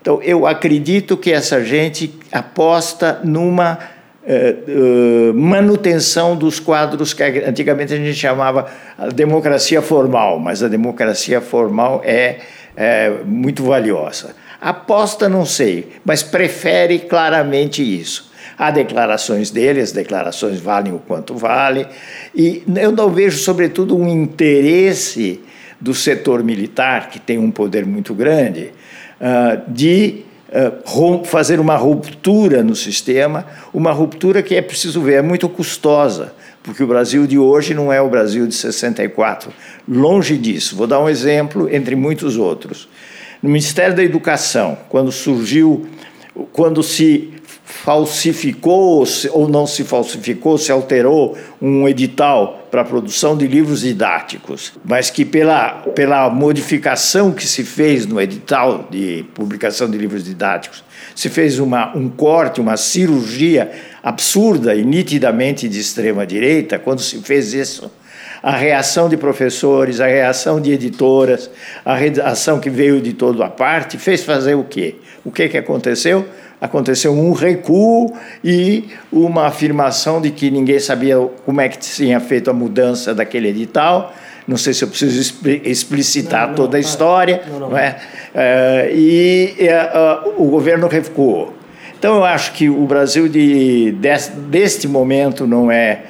D: Então, eu acredito que essa gente aposta numa é, é, manutenção dos quadros que antigamente a gente chamava democracia formal, mas a democracia formal é, é muito valiosa. Aposta, não sei, mas prefere claramente isso. Há declarações dele, as declarações valem o quanto vale, e eu não vejo, sobretudo, um interesse do setor militar, que tem um poder muito grande, uh, de eh, fazer uma ruptura no sistema, uma ruptura que é preciso ver, é muito custosa, porque o Brasil de hoje não é o Brasil de 64. Longe disso. Vou dar um exemplo entre muitos outros. No Ministério da Educação, quando surgiu, quando se falsificou ou não se falsificou, se alterou um edital para a produção de livros didáticos, mas que pela, pela modificação que se fez no edital de publicação de livros didáticos, se fez uma, um corte, uma cirurgia absurda e nitidamente de extrema direita, quando se fez isso, a reação de professores, a reação de editoras, a reação que veio de toda a parte, fez fazer o quê? O que, que aconteceu? Aconteceu um recuo e uma afirmação de que ninguém sabia como é que tinha feito a mudança daquele edital. Não sei se eu preciso explicitar não, não, toda a história, não, não. é? é e é, o governo recuou. Então eu acho que o Brasil de, deste momento não é,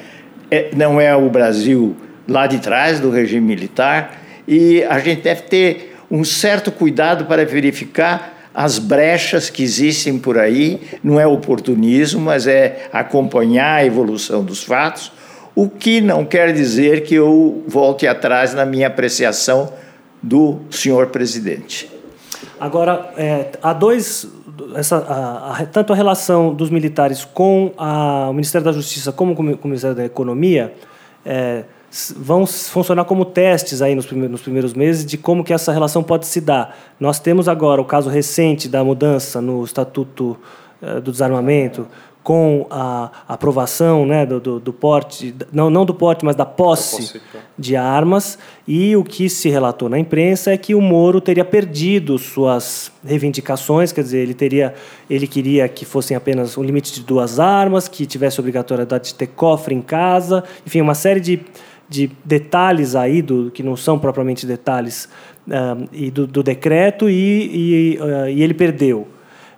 D: é, não é o Brasil lá de trás do regime militar e a gente deve ter um certo cuidado para verificar as brechas que existem por aí, não é oportunismo, mas é acompanhar a evolução dos fatos, o que não quer dizer que eu volte atrás na minha apreciação do senhor presidente.
C: Agora, é, há dois. Essa, a, a, tanto a relação dos militares com a, o Ministério da Justiça como com o Ministério da Economia é, vão funcionar como testes aí nos primeiros, nos primeiros meses de como que essa relação pode se dar. Nós temos agora o caso recente da mudança no Estatuto é, do Desarmamento, com a aprovação né, do, do, do, porte, não, não do porte, mas da posse, posse de armas. E o que se relatou na imprensa é que o Moro teria perdido suas reivindicações, quer dizer, ele teria, ele queria que fossem apenas um limite de duas armas, que tivesse obrigatoriedade de ter cofre em casa, enfim, uma série de, de detalhes aí do que não são propriamente detalhes uh, e do, do decreto e, e, uh, e ele perdeu.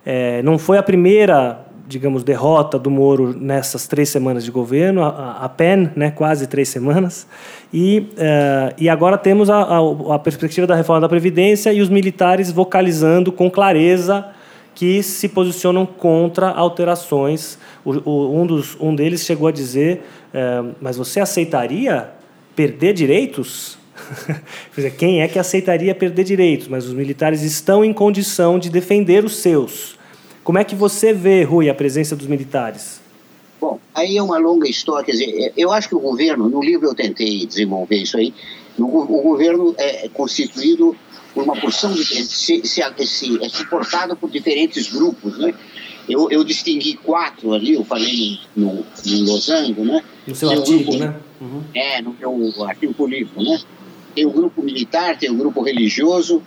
C: É, não foi a primeira digamos, derrota do Moro nessas três semanas de governo, a, a PEN, né, quase três semanas, e, uh, e agora temos a, a, a, perspectiva da reforma da Previdência e os militares vocalizando com clareza que se posicionam contra alterações. O, o, um, dos, um deles chegou a dizer, uh, mas você aceitaria perder direitos? Quem é que aceitaria perder direitos? Mas os militares estão em condição de defender os seus. Como é que você vê, Rui, a presença dos militares?
E: Bom, aí é uma longa história. Quer dizer, é, eu acho que o governo, no livro eu tentei desenvolver isso aí, o governo é constituído por uma porção de. Se, se, se, é suportado por diferentes grupos, né? Eu, eu distingui quatro ali, eu falei no, no Losango, né?
C: No seu tem artigo, grupo, né? Uhum.
E: É, no meu artigo político, né? Tem o grupo militar, tem o grupo religioso,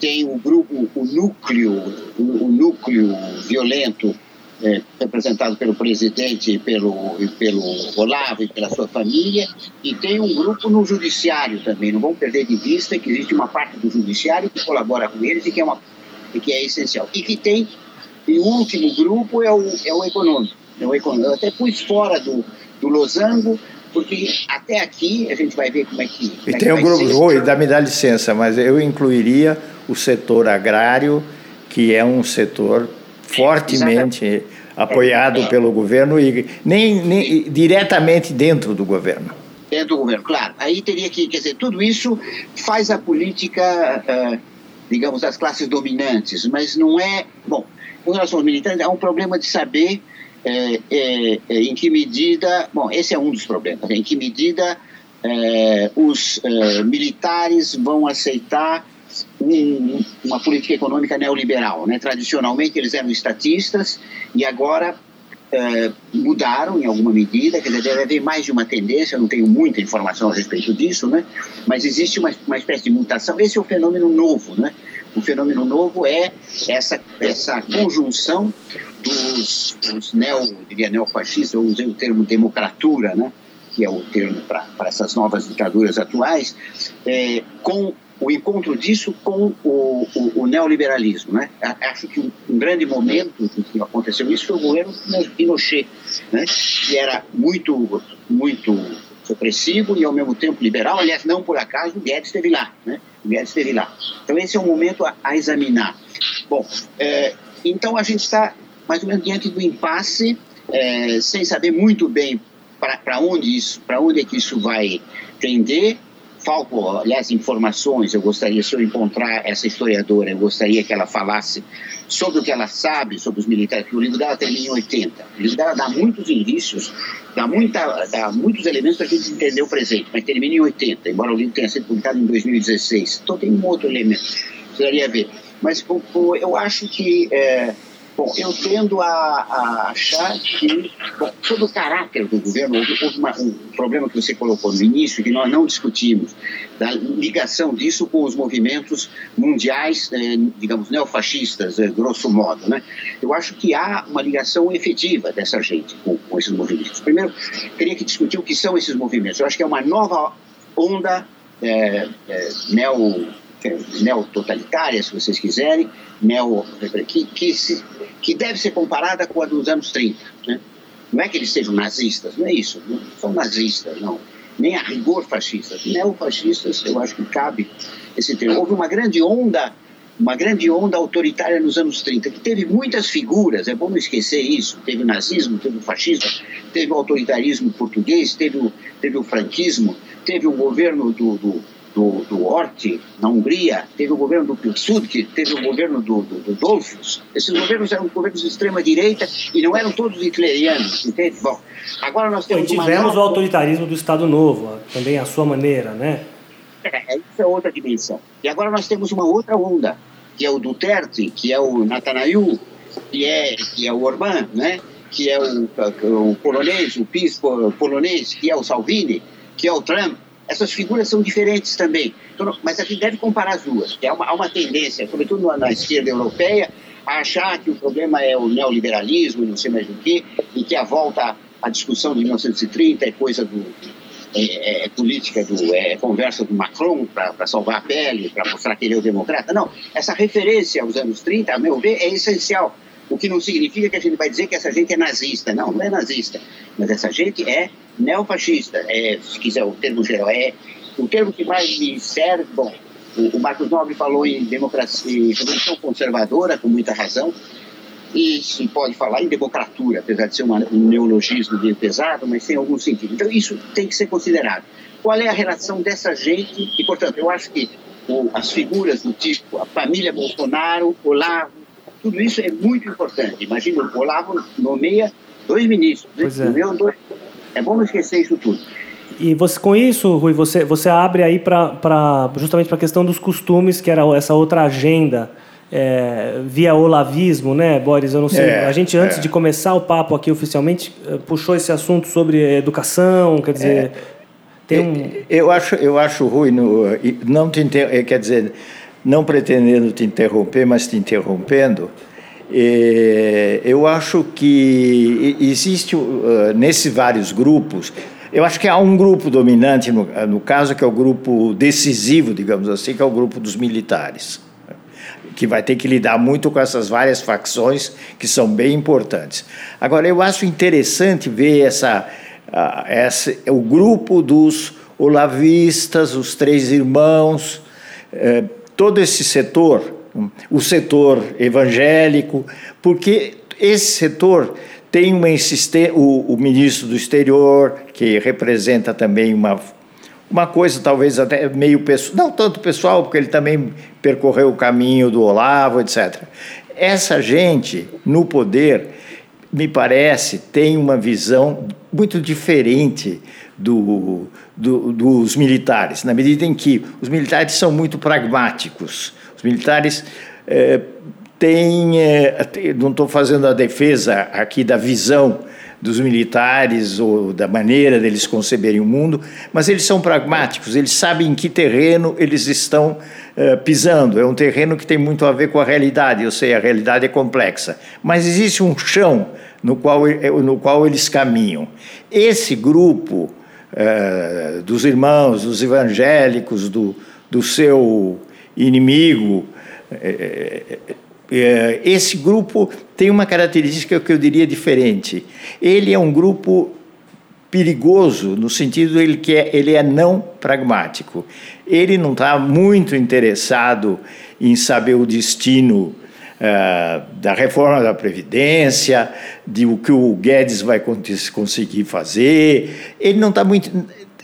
E: tem o grupo, o núcleo, o, o núcleo violento é, representado pelo presidente e pelo, e pelo Olavo e pela sua família, e tem um grupo no judiciário também. Não vamos perder de vista que existe uma parte do judiciário que colabora com eles e que é, uma, e que é essencial. E que tem, e o último grupo é o, é o econômico. É o econômico. Eu até pus fora do, do losango, porque até aqui a gente vai ver como é que. Como
D: e
E: é
D: tem
E: que
D: um grupo, Oi, dá, me dá licença, mas eu incluiria o setor agrário, que é um setor fortemente Exatamente. apoiado é, é. pelo governo e nem, nem diretamente dentro do governo.
E: Dentro do governo, claro. Aí teria que, quer dizer, tudo isso faz a política, uh, digamos, das classes dominantes, mas não é. Bom, com relação aos militares, há um problema de saber é, é, é, em que medida. Bom, esse é um dos problemas, né? em que medida é, os é, militares vão aceitar um, uma política econômica neoliberal. Né? Tradicionalmente eles eram estatistas e agora mudaram em alguma medida, quer dizer, deve haver mais de uma tendência, eu não tenho muita informação a respeito disso, né? mas existe uma, uma espécie de mutação. Esse é o fenômeno novo. Né? O fenômeno novo é essa, essa conjunção dos, dos neo, diria neofascistas, eu usei o termo democratura, né? que é o termo para essas novas ditaduras atuais, é, com o encontro disso com o, o, o neoliberalismo. Né? Acho que um, um, grande momento que aconteceu isso foi o governo Pinochet, né? que era muito, muito supressivo e ao mesmo tempo liberal. Aliás, não por acaso, o Guedes esteve lá. Né? O Guedes esteve lá. Então, esse é um momento a, a examinar. Bom, é, então a gente está mais ou menos diante do impasse, é, sem saber muito bem para onde isso, para onde é que isso vai tender faltam, aliás, informações. Eu gostaria, se eu encontrar essa historiadora, eu gostaria que ela falasse sobre o que ela sabe sobre os militares, porque o livro dela termina em 80. O livro dela dá muitos indícios, dá, muita, dá muitos elementos para a gente entender o presente, mas termina em 80, embora o livro tenha sido publicado em 2016. Então tem um outro elemento, precisaria ver. Mas eu acho que. É, Bom, eu tendo a, a achar que, bom, sobre o caráter do governo, houve, uma, um problema que você colocou no início, que nós não discutimos, da ligação disso com os movimentos mundiais, eh, digamos, neofascistas, eh, grosso modo. Né? Eu acho que há uma ligação efetiva dessa gente com, com esses movimentos. Primeiro, teria que discutir o que são esses movimentos. Eu acho que é uma nova onda eh, neo neototalitária, se vocês quiserem, neo, que, que, se, que deve ser comparada com a dos anos 30. Né? Não é que eles sejam nazistas, não é isso, não são nazistas, não. Nem a rigor fascistas. Neofascistas, eu acho que cabe esse termo. Houve uma grande onda uma grande onda autoritária nos anos 30, que teve muitas figuras, é bom não esquecer isso. Teve o nazismo, teve o fascismo, teve o autoritarismo português, teve o, teve o franquismo, teve o governo do, do do, do na Hungria, teve o governo do Pilsudski, teve o governo do, do, do Dolfus. Esses governos eram governos de extrema-direita e não eram todos hitlerianos, entende? Bom, agora nós temos...
C: E tivemos o autoritarismo do Estado Novo, também à sua maneira, né?
E: É, isso é outra dimensão. E agora nós temos uma outra onda, que é o Duterte, que é o Netanyahu, que é, que é o Orbán, né? que é o, o polonês, o PIS polonês, que é o Salvini, que é o Trump. Essas figuras são diferentes também. Então, mas a gente deve comparar as duas. Há uma, há uma tendência, sobretudo na, na esquerda europeia, a achar que o problema é o neoliberalismo, não sei mais o quê, e que a volta à discussão de 1930 é coisa do, é, é, política, do, é conversa do Macron para salvar a pele, para mostrar que ele é o democrata. Não, essa referência aos anos 30, a meu ver, é essencial. O que não significa que a gente vai dizer que essa gente é nazista. Não, não é nazista. Mas essa gente é neofascista. É, se quiser o termo geral, é o termo que mais me serve. Bom, o, o Marcos Nobre falou em democracia, em revolução conservadora, com muita razão. E se pode falar em democratura, apesar de ser uma, um neologismo meio pesado, mas tem algum sentido. Então, isso tem que ser considerado. Qual é a relação dessa gente? E, portanto, eu acho que o, as figuras do tipo a família Bolsonaro, Olavo, tudo isso é muito importante. Imagina, o Olavo nomeia dois ministros, né? é. dois. É bom não esquecer isso tudo.
C: E você, com isso, Rui, você, você abre aí para justamente para a questão dos costumes, que era essa outra agenda é, via olavismo, né, Boris? Eu não sei. É, a gente, antes é. de começar o papo aqui oficialmente, eh, puxou esse assunto sobre educação, quer dizer. É.
D: Tem um... Eu acho, eu acho, Rui, no, não te inter... Eh, quer dizer, não pretendendo te interromper, mas te interrompendo, eu acho que existe uh, nesses vários grupos. Eu acho que há um grupo dominante, no, no caso, que é o grupo decisivo, digamos assim, que é o grupo dos militares que vai ter que lidar muito com essas várias facções que são bem importantes. Agora, eu acho interessante ver essa, uh, essa o grupo dos olavistas, os três irmãos, uh, todo esse setor, o setor evangélico, porque esse setor tem uma insistência, o, o ministro do exterior, que representa também uma uma coisa talvez até meio pessoal, não tanto pessoal, porque ele também percorreu o caminho do Olavo, etc. Essa gente no poder, me parece, tem uma visão muito diferente do, do, dos militares, na medida em que os militares são muito pragmáticos. Os militares é, têm. É, não estou fazendo a defesa aqui da visão dos militares ou da maneira deles conceberem o mundo, mas eles são pragmáticos, eles sabem em que terreno eles estão uh, pisando. É um terreno que tem muito a ver com a realidade, eu sei, a realidade é complexa, mas existe um chão no qual, eh, no qual eles caminham. Esse grupo uh, dos irmãos, dos evangélicos, do, do seu inimigo, é, esse grupo tem uma característica que eu diria diferente. Ele é um grupo perigoso no sentido ele que é, ele é não pragmático. Ele não está muito interessado em saber o destino uh, da reforma da previdência, de o que o Guedes vai conseguir fazer. Ele não está muito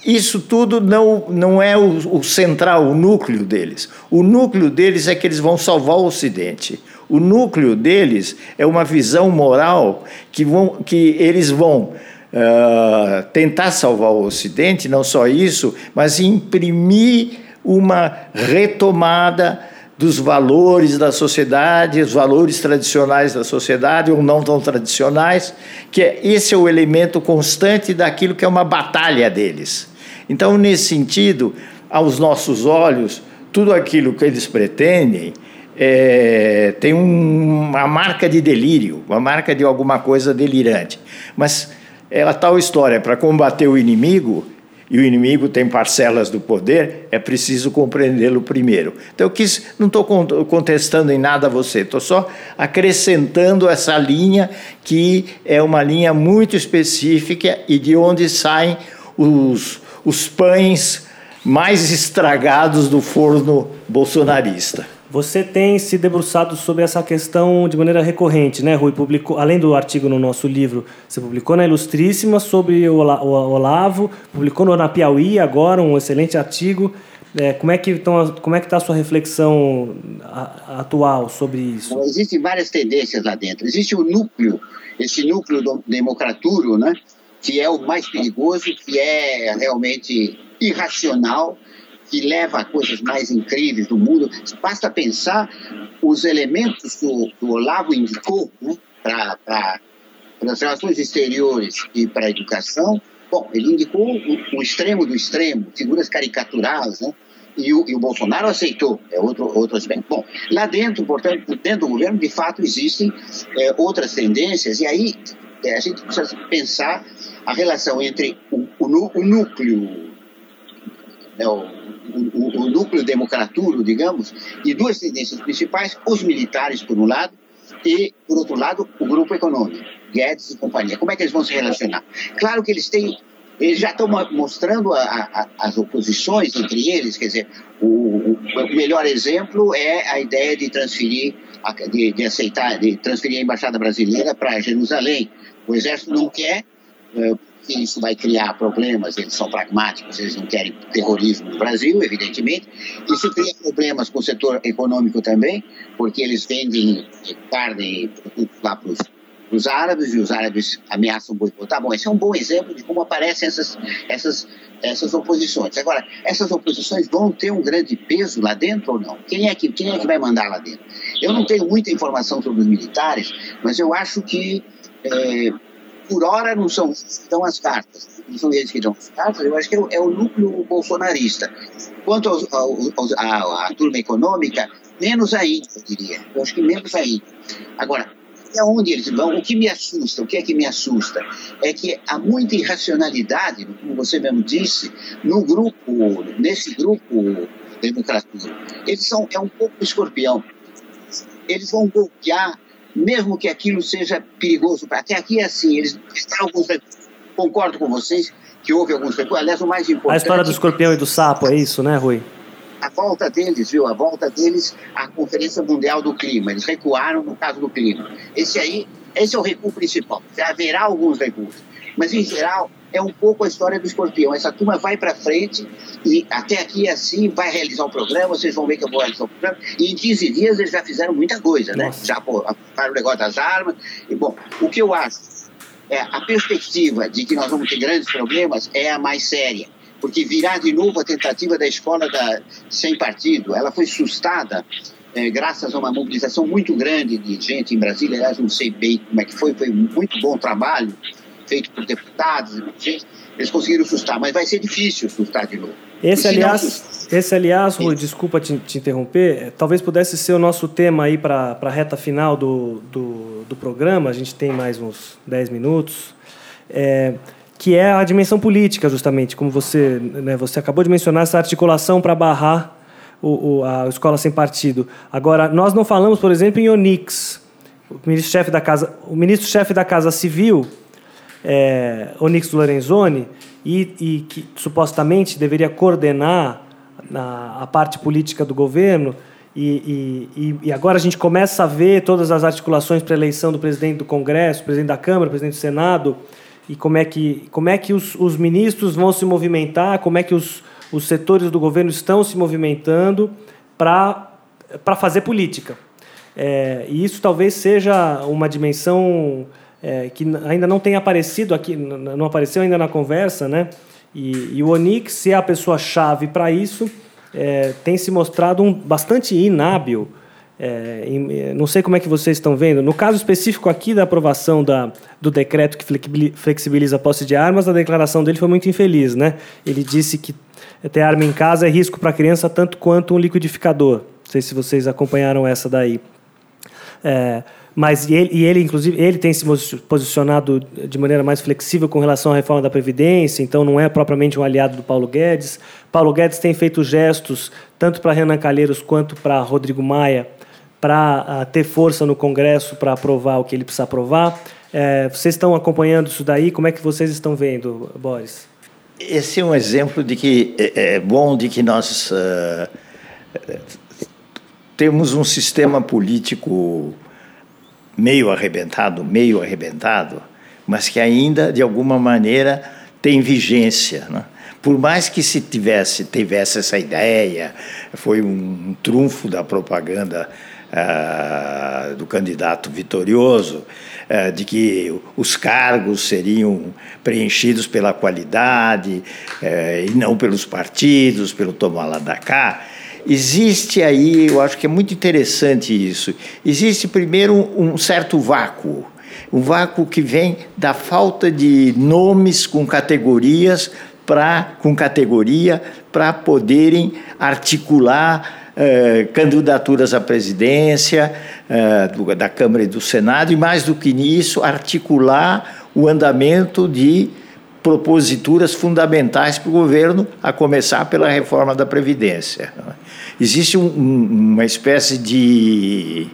D: isso tudo não, não é o, o, central, o núcleo deles. O núcleo deles é que eles vão salvar o Ocidente. O núcleo deles é uma visão moral que, vão, que eles vão uh, tentar salvar o Ocidente, não só isso, mas imprimir uma retomada dos valores da sociedade, os valores tradicionais da sociedade ou não tão tradicionais, que é, esse é o elemento constante daquilo que é uma batalha deles. Então, nesse sentido, aos nossos olhos, tudo aquilo que eles pretendem é, tem um, uma marca de delírio, uma marca de alguma coisa delirante. Mas é a tal história, para combater o inimigo, e o inimigo tem parcelas do poder, é preciso compreendê-lo primeiro. Então, eu quis, não estou contestando em nada você, estou só acrescentando essa linha, que é uma linha muito específica e de onde saem os, os pães mais estragados do forno bolsonarista.
C: Você tem se debruçado sobre essa questão de maneira recorrente, né, Rui? Publicou, além do artigo no nosso livro, você publicou na Ilustríssima sobre o Olavo, publicou no Na Piauí agora um excelente artigo. É, como é que estão, como é que está a sua reflexão atual sobre isso?
E: Existem várias tendências lá dentro. Existe o núcleo, esse núcleo do democraturo, né, que é o mais perigoso, que é realmente irracional, que leva a coisas mais incríveis do mundo. Basta pensar os elementos que o, que o Olavo indicou né, para as relações exteriores e para a educação. Bom, ele indicou o, o extremo do extremo, figuras caricaturais, né? E o, e o, Bolsonaro aceitou, é outro, outro aspecto. Bom, lá dentro, portanto, dentro do governo, de fato, existem é, outras tendências, e aí é, a gente precisa pensar a relação entre o, o núcleo, né, o, o, núcleo democraturo, digamos, e duas tendências principais, os militares, por um lado, e, por outro lado, o grupo econômico, Guedes e companhia. Como é que eles vão se relacionar? Claro que eles têm eles já estão mostrando a, a, as oposições entre eles, quer dizer, o, o, o, melhor exemplo é a ideia de transferir, de, de aceitar, de transferir a embaixada brasileira para Jerusalém. O exército não quer, porque isso vai criar problemas, eles são pragmáticos, eles não querem terrorismo no Brasil, evidentemente. Isso cria problemas com o setor econômico também, porque eles vendem carne lá para os árabes e os árabes ameaçam boicotar. Bom, esse é um bom exemplo de como aparecem essas, essas, essas oposições. Agora, essas oposições vão ter um grande peso lá dentro ou não? Quem é que, quem é que vai mandar lá dentro? Eu não tenho muita informação sobre os militares, mas eu acho que, é, por hora, não são dão as cartas. Não são eles que dão as cartas, eu acho que é o, é o núcleo bolsonarista. Quanto aos, aos, à, à turma econômica, menos ainda, eu diria. Eu acho que menos ainda. Agora, até onde eles vão. O que me assusta, o que é que me assusta? É que há muita irracionalidade, como você mesmo disse, no grupo, nesse grupo democracia. Eles são, é um pouco escorpião. Eles vão golpear, mesmo que aquilo seja perigoso. Até aqui é assim, eles alguns Concordo com vocês que houve alguns recursos. Aliás, o mais importante.
C: A história do escorpião e do sapo, é isso, né, Rui?
E: a volta deles, viu? A volta deles à Conferência Mundial do Clima. Eles recuaram no caso do clima. Esse aí, esse é o recuo principal. Haverá alguns recuos. Mas, em geral, é um pouco a história do escorpião. Essa turma vai para frente e até aqui é assim, vai realizar o programa, vocês vão ver que eu vou realizar o programa. E em 15 dias eles já fizeram muita coisa, né? Nossa. Já aprovaram o negócio das armas. E, bom, o que eu acho é a perspectiva de que nós vamos ter grandes problemas é a mais séria porque virá de novo a tentativa da escola da, sem partido. Ela foi sustada é, graças a uma mobilização muito grande de gente em Brasília. Aliás, não sei bem como é que foi, foi muito bom trabalho feito por deputados e. Eles conseguiram sustar, mas vai ser difícil sustar de novo.
C: Esse, aliás, esse, aliás, Rui, desculpa te, te, interromper, talvez pudesse ser o nosso tema aí para a reta final do, do, do programa. A gente tem mais uns 10 minutos. É, que é a dimensão política, justamente, como você, né, você acabou de mencionar, essa articulação para barrar o, o, a escola sem partido. Agora, nós não falamos, por exemplo, em Onix. O ministro-chefe da Casa, o ministro-chefe da Casa Civil, é, Onix Lorenzoni, e, e que supostamente deveria coordenar a, a parte política do governo, e, e, e, agora a gente começa a ver todas as articulações para a eleição do presidente do Congresso, presidente da Câmara, presidente do Senado, e como é que, como é que os, os ministros vão se movimentar, como é que os, os setores do governo estão se movimentando para fazer política. É, e isso talvez seja uma dimensão é, que ainda não tem aparecido aqui, não apareceu ainda na conversa, né? E, e o Onix, se é a pessoa-chave para isso, é, tem se mostrado um, bastante inábil é, em, não sei como é que vocês estão vendo. No caso específico aqui da aprovação da, do decreto que flexibiliza a posse de armas, a declaração dele foi muito infeliz. Né? Ele disse que ter arma em casa é risco para a criança tanto quanto um liquidificador. Não sei se vocês acompanharam essa daí. É, mas ele, e ele, inclusive, ele tem se posicionado de maneira mais flexível com relação à reforma da Previdência, então não é propriamente um aliado do Paulo Guedes. Paulo Guedes tem feito gestos, tanto para Renan Calheiros quanto para Rodrigo Maia, para uh, ter força no Congresso para aprovar o que ele precisa aprovar. É, vocês estão acompanhando isso daí? Como é que vocês estão vendo, Boris?
D: Esse é um exemplo de que é, é bom de que nós uh, temos um sistema político meio arrebentado, meio arrebentado, mas que ainda de alguma maneira tem vigência, né? Por mais que se tivesse, tivesse essa ideia, foi um, um trunfo da propaganda ah, do candidato vitorioso, ah, de que os cargos seriam preenchidos pela qualidade eh, e não pelos partidos, pelo tomar lá da cá. Existe aí, eu acho que é muito interessante isso. Existe primeiro um, certo vácuo, um vácuo que vem da falta de nomes com categorias para com categoria para poderem articular eh, candidaturas à presidência eh, do, da Câmara e do Senado e mais do que nisso articular o andamento de proposituras fundamentais para o governo, a começar pela reforma da Previdência. Existe um, uma espécie de,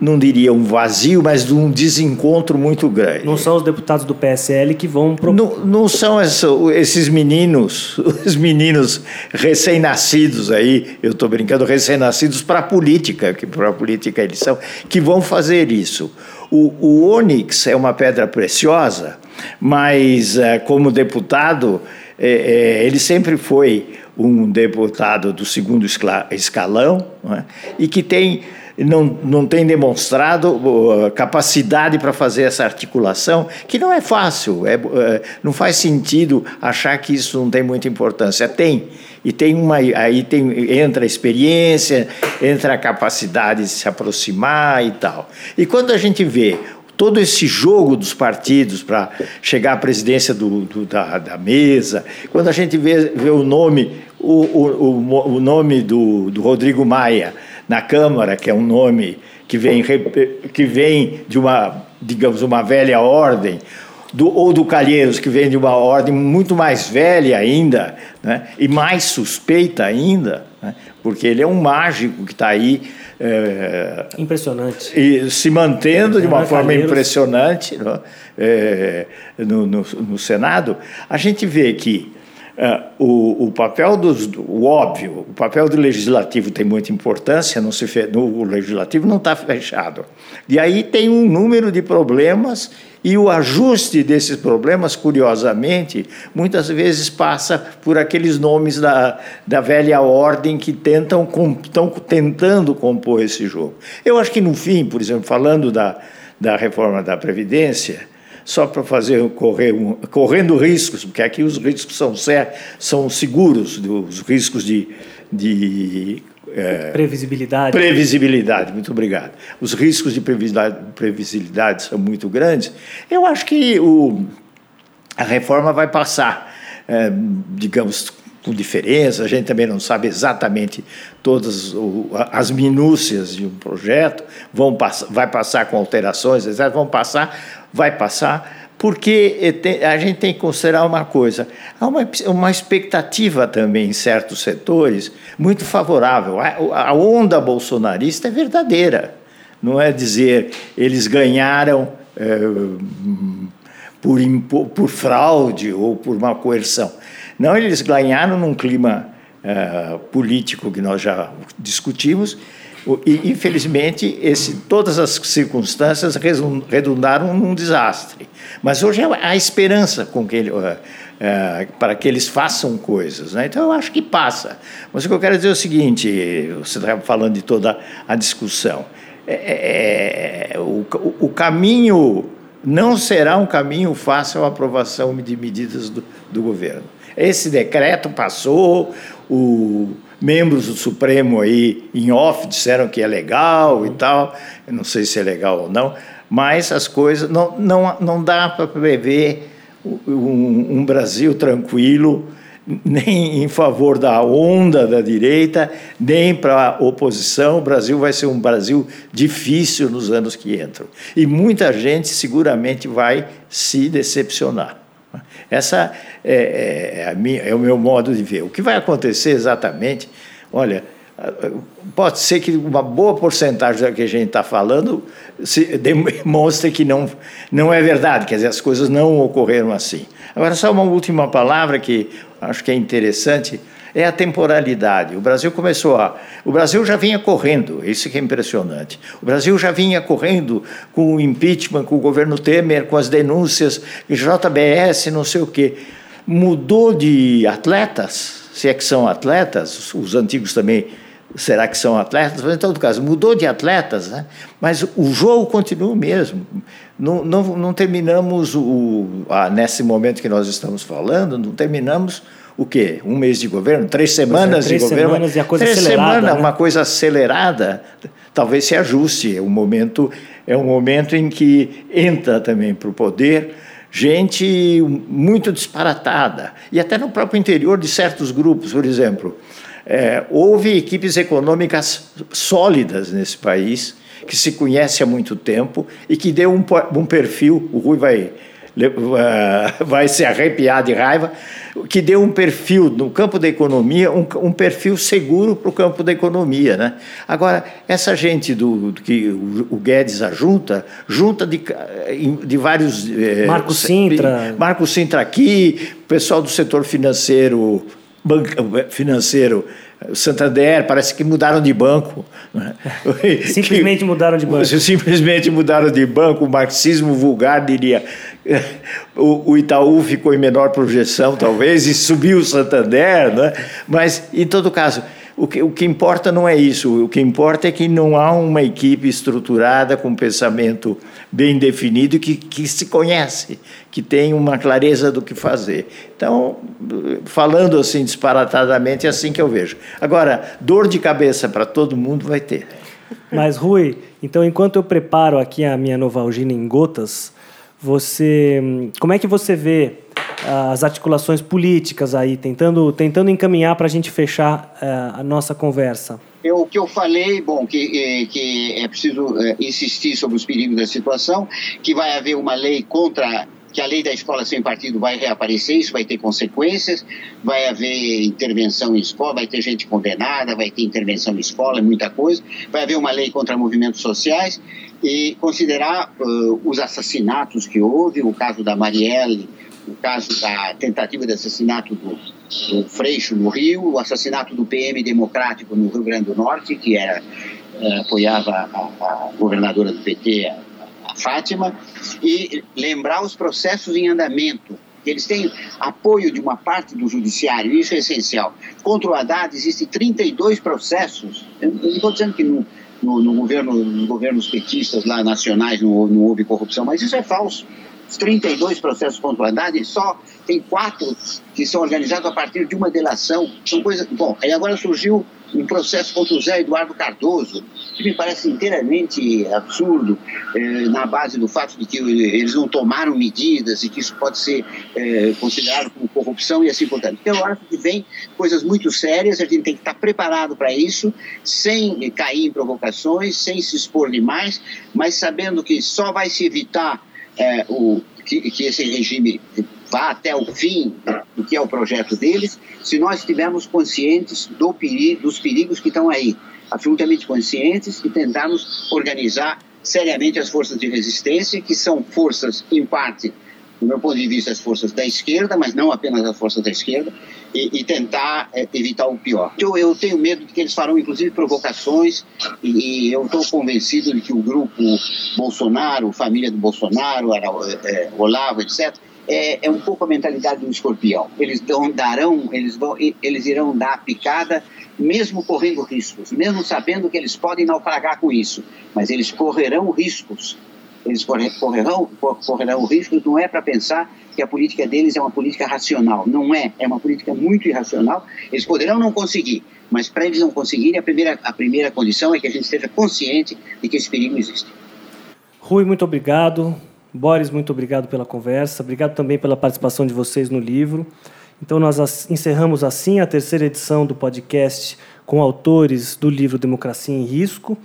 D: não diria um vazio, mas de um desencontro muito grande.
C: Não são os deputados do PSL que vão
D: propor. Não, não são esses meninos, os meninos recém-nascidos aí, eu estou brincando, recém-nascidos para a política, que para a política eles são, que vão fazer isso. O, o ônix é uma pedra preciosa, mas eh, como deputado, é, é, ele sempre foi um deputado do segundo escalão é? e que tem não, não tem demonstrado uh, capacidade para fazer essa articulação, que não é fácil, é, é, não faz sentido achar que isso não tem muita importância. Tem, e tem uma, aí tem, entra a experiência, entra a capacidade de se aproximar e tal. E quando a gente vê todo esse jogo dos partidos para chegar à presidência do, do, da, da, mesa, quando a gente vê, vê o nome, o, o, o nome do, do Rodrigo Maia na Câmara, que é um nome que vem, que vem de uma, digamos, uma velha ordem, do, ou do Calheiros, que vem de uma ordem muito mais velha ainda, né, e mais suspeita ainda, né, porque ele é um mágico que está aí
C: é, impressionante.
D: E se mantendo de uma forma impressionante é? é, no, no, no, Senado, a gente vê que é, o, o papel dos. O óbvio, o papel do legislativo tem muita importância, não se o legislativo não está fechado. E aí tem um número de problemas e o ajuste desses problemas, curiosamente, muitas vezes passa por aqueles nomes da, da velha ordem que tentam estão tentando compor esse jogo. Eu acho que no fim, por exemplo, falando da, da reforma da Previdência, só para fazer correr um, correndo riscos, porque aqui os riscos são, são seguros, os riscos de, de
C: é, previsibilidade.
D: Previsibilidade, muito obrigado. Os riscos de previsibilidade, previsibilidade são muito grandes. Eu acho que o, a reforma vai passar, é, digamos, com diferença, a gente também não sabe exatamente todas as minúcias de um projeto, vão pass vai passar com alterações, vão passar, vai passar, porque a gente tem que considerar uma coisa: há uma, uma expectativa também em certos setores muito favorável. A, onda bolsonarista é verdadeira. Não é dizer eles ganharam é, por, por fraude ou por uma coerção. Não, eles ganharam num clima é, político que nós já discutimos e, infelizmente, esse, todas as circunstâncias redundaram num desastre. Mas hoje há esperança com que ele, uh, uh, para que eles façam coisas. Né? Então, eu acho que passa. Mas o que eu quero dizer é o seguinte: você está falando de toda a discussão. É, é, é o, o caminho não será um caminho fácil a aprovação de medidas do, do governo. Esse decreto passou, o membros do Supremo aí em off disseram que é legal e tal. Eu não sei se é legal ou não, mas as coisas não, não, não dá para prever um, um Brasil tranquilo nem em favor da onda da direita, nem para a oposição. O Brasil vai ser um Brasil difícil nos anos que entram. E muita gente seguramente vai se decepcionar. Essa é, é, minha, é, o meu modo de ver. O que vai acontecer exatamente, olha, pode ser que uma boa porcentagem do que a gente está falando demonstre que não, não é verdade, quer dizer, as coisas não ocorreram assim. Agora, só uma última palavra que acho que é interessante é a temporalidade. O Brasil começou a. O Brasil já vinha correndo, isso que é impressionante. O Brasil já vinha correndo com o impeachment, com o governo Temer, com as denúncias, JBS, não sei o quê. mudou de atletas, se é que são atletas, os antigos também será que são atletas? Mas, em todo caso, mudou de atletas, né? mas o jogo continua o mesmo. Não, não, não terminamos, o, ah, nesse momento que nós estamos falando, não terminamos o quê? Um mês de governo? Três semanas
C: é, três
D: de governo?
C: Semanas e a coisa
D: três
C: semanas,
D: né?
C: uma
D: coisa acelerada, talvez se ajuste. É um momento, é um momento em que entra também para o poder gente muito disparatada. E até no próprio interior de certos grupos, por exemplo. É, houve equipes econômicas sólidas nesse país, que se conhece há muito tempo e que deu um, um perfil, o Rui vai, vai se arrepiar de raiva, que deu um perfil no campo da economia, um, um perfil seguro para o campo da economia. Né? Agora, essa gente do, do que o, o, Guedes ajunta, junta de, de vários.
C: É, Marco Sintra.
D: Marco Sintra aqui, pessoal do setor financeiro financeiro Santander, parece que mudaram de banco.
C: Né? Simplesmente que, mudaram de banco.
D: Simplesmente mudaram de banco. O marxismo vulgar diria. O, o Itaú ficou em menor projeção, talvez, e subiu o Santander. Né? Mas, em todo caso, o que, o que importa não é isso. O que importa é que não há uma equipe estruturada com pensamento bem definido que, que se conhece, que tem uma clareza do que fazer. Então, falando assim disparatadamente, é assim que eu vejo. Agora, dor de cabeça para todo mundo vai ter.
C: Mas, Rui, então enquanto eu preparo aqui a minha Novalgina em gotas, você, como é que você vê as articulações políticas aí, tentando, tentando encaminhar para a gente fechar uh, a nossa conversa?
E: Eu, o que eu falei, bom, que, eh, que é preciso eh, insistir sobre os perigos da situação, que vai haver uma lei contra que a lei da escola sem partido vai reaparecer, isso vai ter consequências, vai haver intervenção em escola, vai ter gente condenada, vai ter intervenção em escola, muita coisa, vai haver uma lei contra movimentos sociais e considerar uh, os assassinatos que houve, o caso da Marielle, o caso da tentativa de assassinato do, do Freixo no Rio, o assassinato do PM democrático no Rio Grande do Norte, que era, uh, apoiava a, a, governadora do PT, a Fátima, e lembrar os processos em andamento, eles têm apoio de uma parte do judiciário, isso é essencial. Contra o Haddad existem 32 processos, eu não estou dizendo que no, no, no, governo, nos governos petistas lá nacionais não, não houve corrupção, mas isso é falso. Os 32 processos contra o Haddad, só tem quatro que são organizados a partir de uma delação. São coisas. Bom, aí agora surgiu um processo contra o Zé Eduardo Cardoso, que me parece inteiramente absurdo, eh, na base do fato de que eles não tomaram medidas e que isso pode ser eh, considerado como corrupção e assim por diante. Então, eu acho que vem coisas muito sérias, a gente tem que estar preparado para isso, sem cair em provocações, sem se expor demais, mas sabendo que só vai se evitar é, o, que, que, esse regime vá até o fim do que é o projeto deles, se nós estivermos conscientes do perigo, dos perigos que estão aí, absolutamente conscientes e tentarmos organizar seriamente as forças de resistência, que são forças, em parte, do meu ponto de vista, as forças da esquerda, mas não apenas as forças da esquerda, e, e tentar é, evitar o pior. Eu, eu, tenho medo de que eles farão, inclusive, provocações, e, e eu estou convencido de que o grupo Bolsonaro, família do Bolsonaro, é, Olavo, etc., é, é, um pouco a mentalidade do escorpião. Eles dão, darão, eles, vão, eles irão dar a picada, mesmo correndo riscos, mesmo sabendo que eles podem naufragar com isso, mas eles correrão riscos eles correrão, correrão riscos, não é para pensar que a política deles é uma política racional. Não é, é uma política muito irracional. Eles poderão não conseguir, mas para eles não conseguirem, a primeira, a primeira condição é que a gente esteja consciente de que esse perigo existe.
C: Rui, muito obrigado. Boris, muito obrigado pela conversa. Obrigado também pela participação de vocês no livro. Então, nós encerramos assim a terceira edição do podcast com autores do livro Democracia em Risco.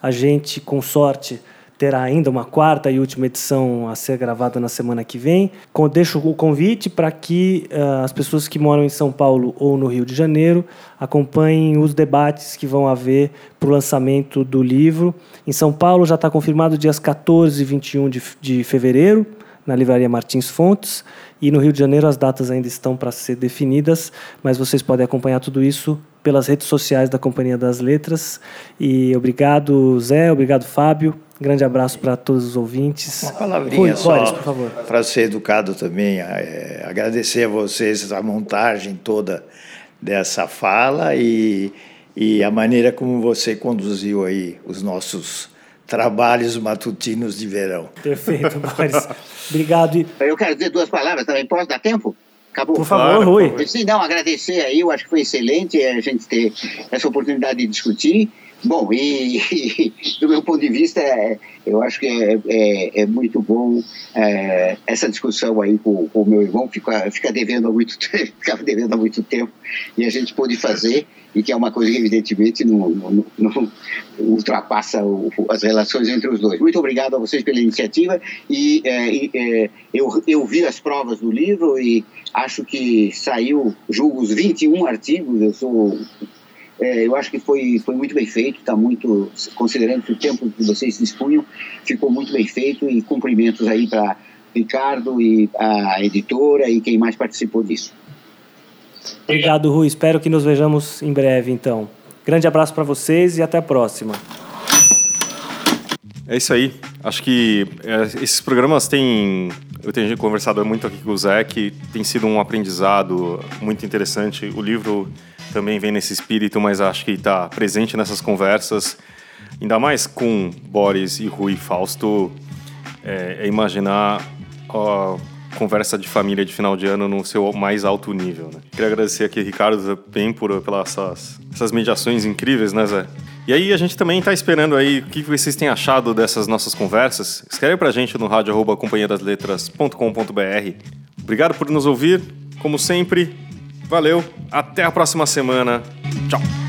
C: A gente, com sorte, terá ainda uma quarta e última edição a ser gravada na semana que vem. Deixo o convite para que uh, as pessoas que moram em São Paulo ou no Rio de Janeiro acompanhem os debates que vão haver para o lançamento do livro. Em São Paulo já está confirmado dias 14 e 21 de, de fevereiro. Na livraria Martins Fontes. E no Rio de Janeiro as datas ainda estão para ser definidas, mas vocês podem acompanhar tudo isso pelas redes sociais da Companhia das Letras. E obrigado, Zé, obrigado, Fábio. Grande abraço para todos os ouvintes.
D: Uma palavrinha Rui, só, Boris, por favor. Para ser educado também, é, agradecer a vocês a montagem toda dessa fala e, e a maneira como você conduziu aí os nossos trabalhos matutinos de verão.
C: Perfeito, Boris. Obrigado.
E: Eu quero dizer duas palavras também. Posso dar tempo?
C: Acabou. Por favor, Rui.
E: Sim, não, agradecer aí. Eu acho que foi excelente a gente ter essa oportunidade de discutir. Bom, e, do meu ponto de vista, é, eu acho que é, é, é muito bom é, essa discussão aí com, o meu irmão, fica, fica devendo há muito tempo, ficava devendo há muito tempo, e a gente pôde fazer, e que é uma coisa que evidentemente não, não, não ultrapassa o, as relações entre os dois. Muito obrigado a vocês pela iniciativa, e, é, é, eu, eu vi as provas do livro e acho que saiu, julgo, os 21 artigos, eu sou é, eu acho que foi, foi muito bem feito, está muito, considerando que o tempo que vocês dispunham, ficou muito bem feito e cumprimentos aí para Ricardo e a editora e quem mais participou disso.
C: Obrigado, Rui. Espero que nos vejamos em breve, então. Grande abraço para vocês e até a próxima.
B: É isso aí. Acho que é, esses programas têm. Eu tenho conversado muito aqui com o Zé, que tem sido um aprendizado muito interessante. O livro também vem nesse espírito, mas acho que está presente nessas conversas, ainda mais com Boris e Rui Fausto, é, é imaginar a conversa de família de final de ano no seu mais alto nível. Né? Queria agradecer aqui, Ricardo, bem por pelas essas mediações incríveis, né, Zé? E aí a gente também está esperando aí o que vocês têm achado dessas nossas conversas. Escreve pra gente no rádio arroba companhiadasletras.com.br. Obrigado por nos ouvir. Como sempre, Valeu, até a próxima semana. Tchau.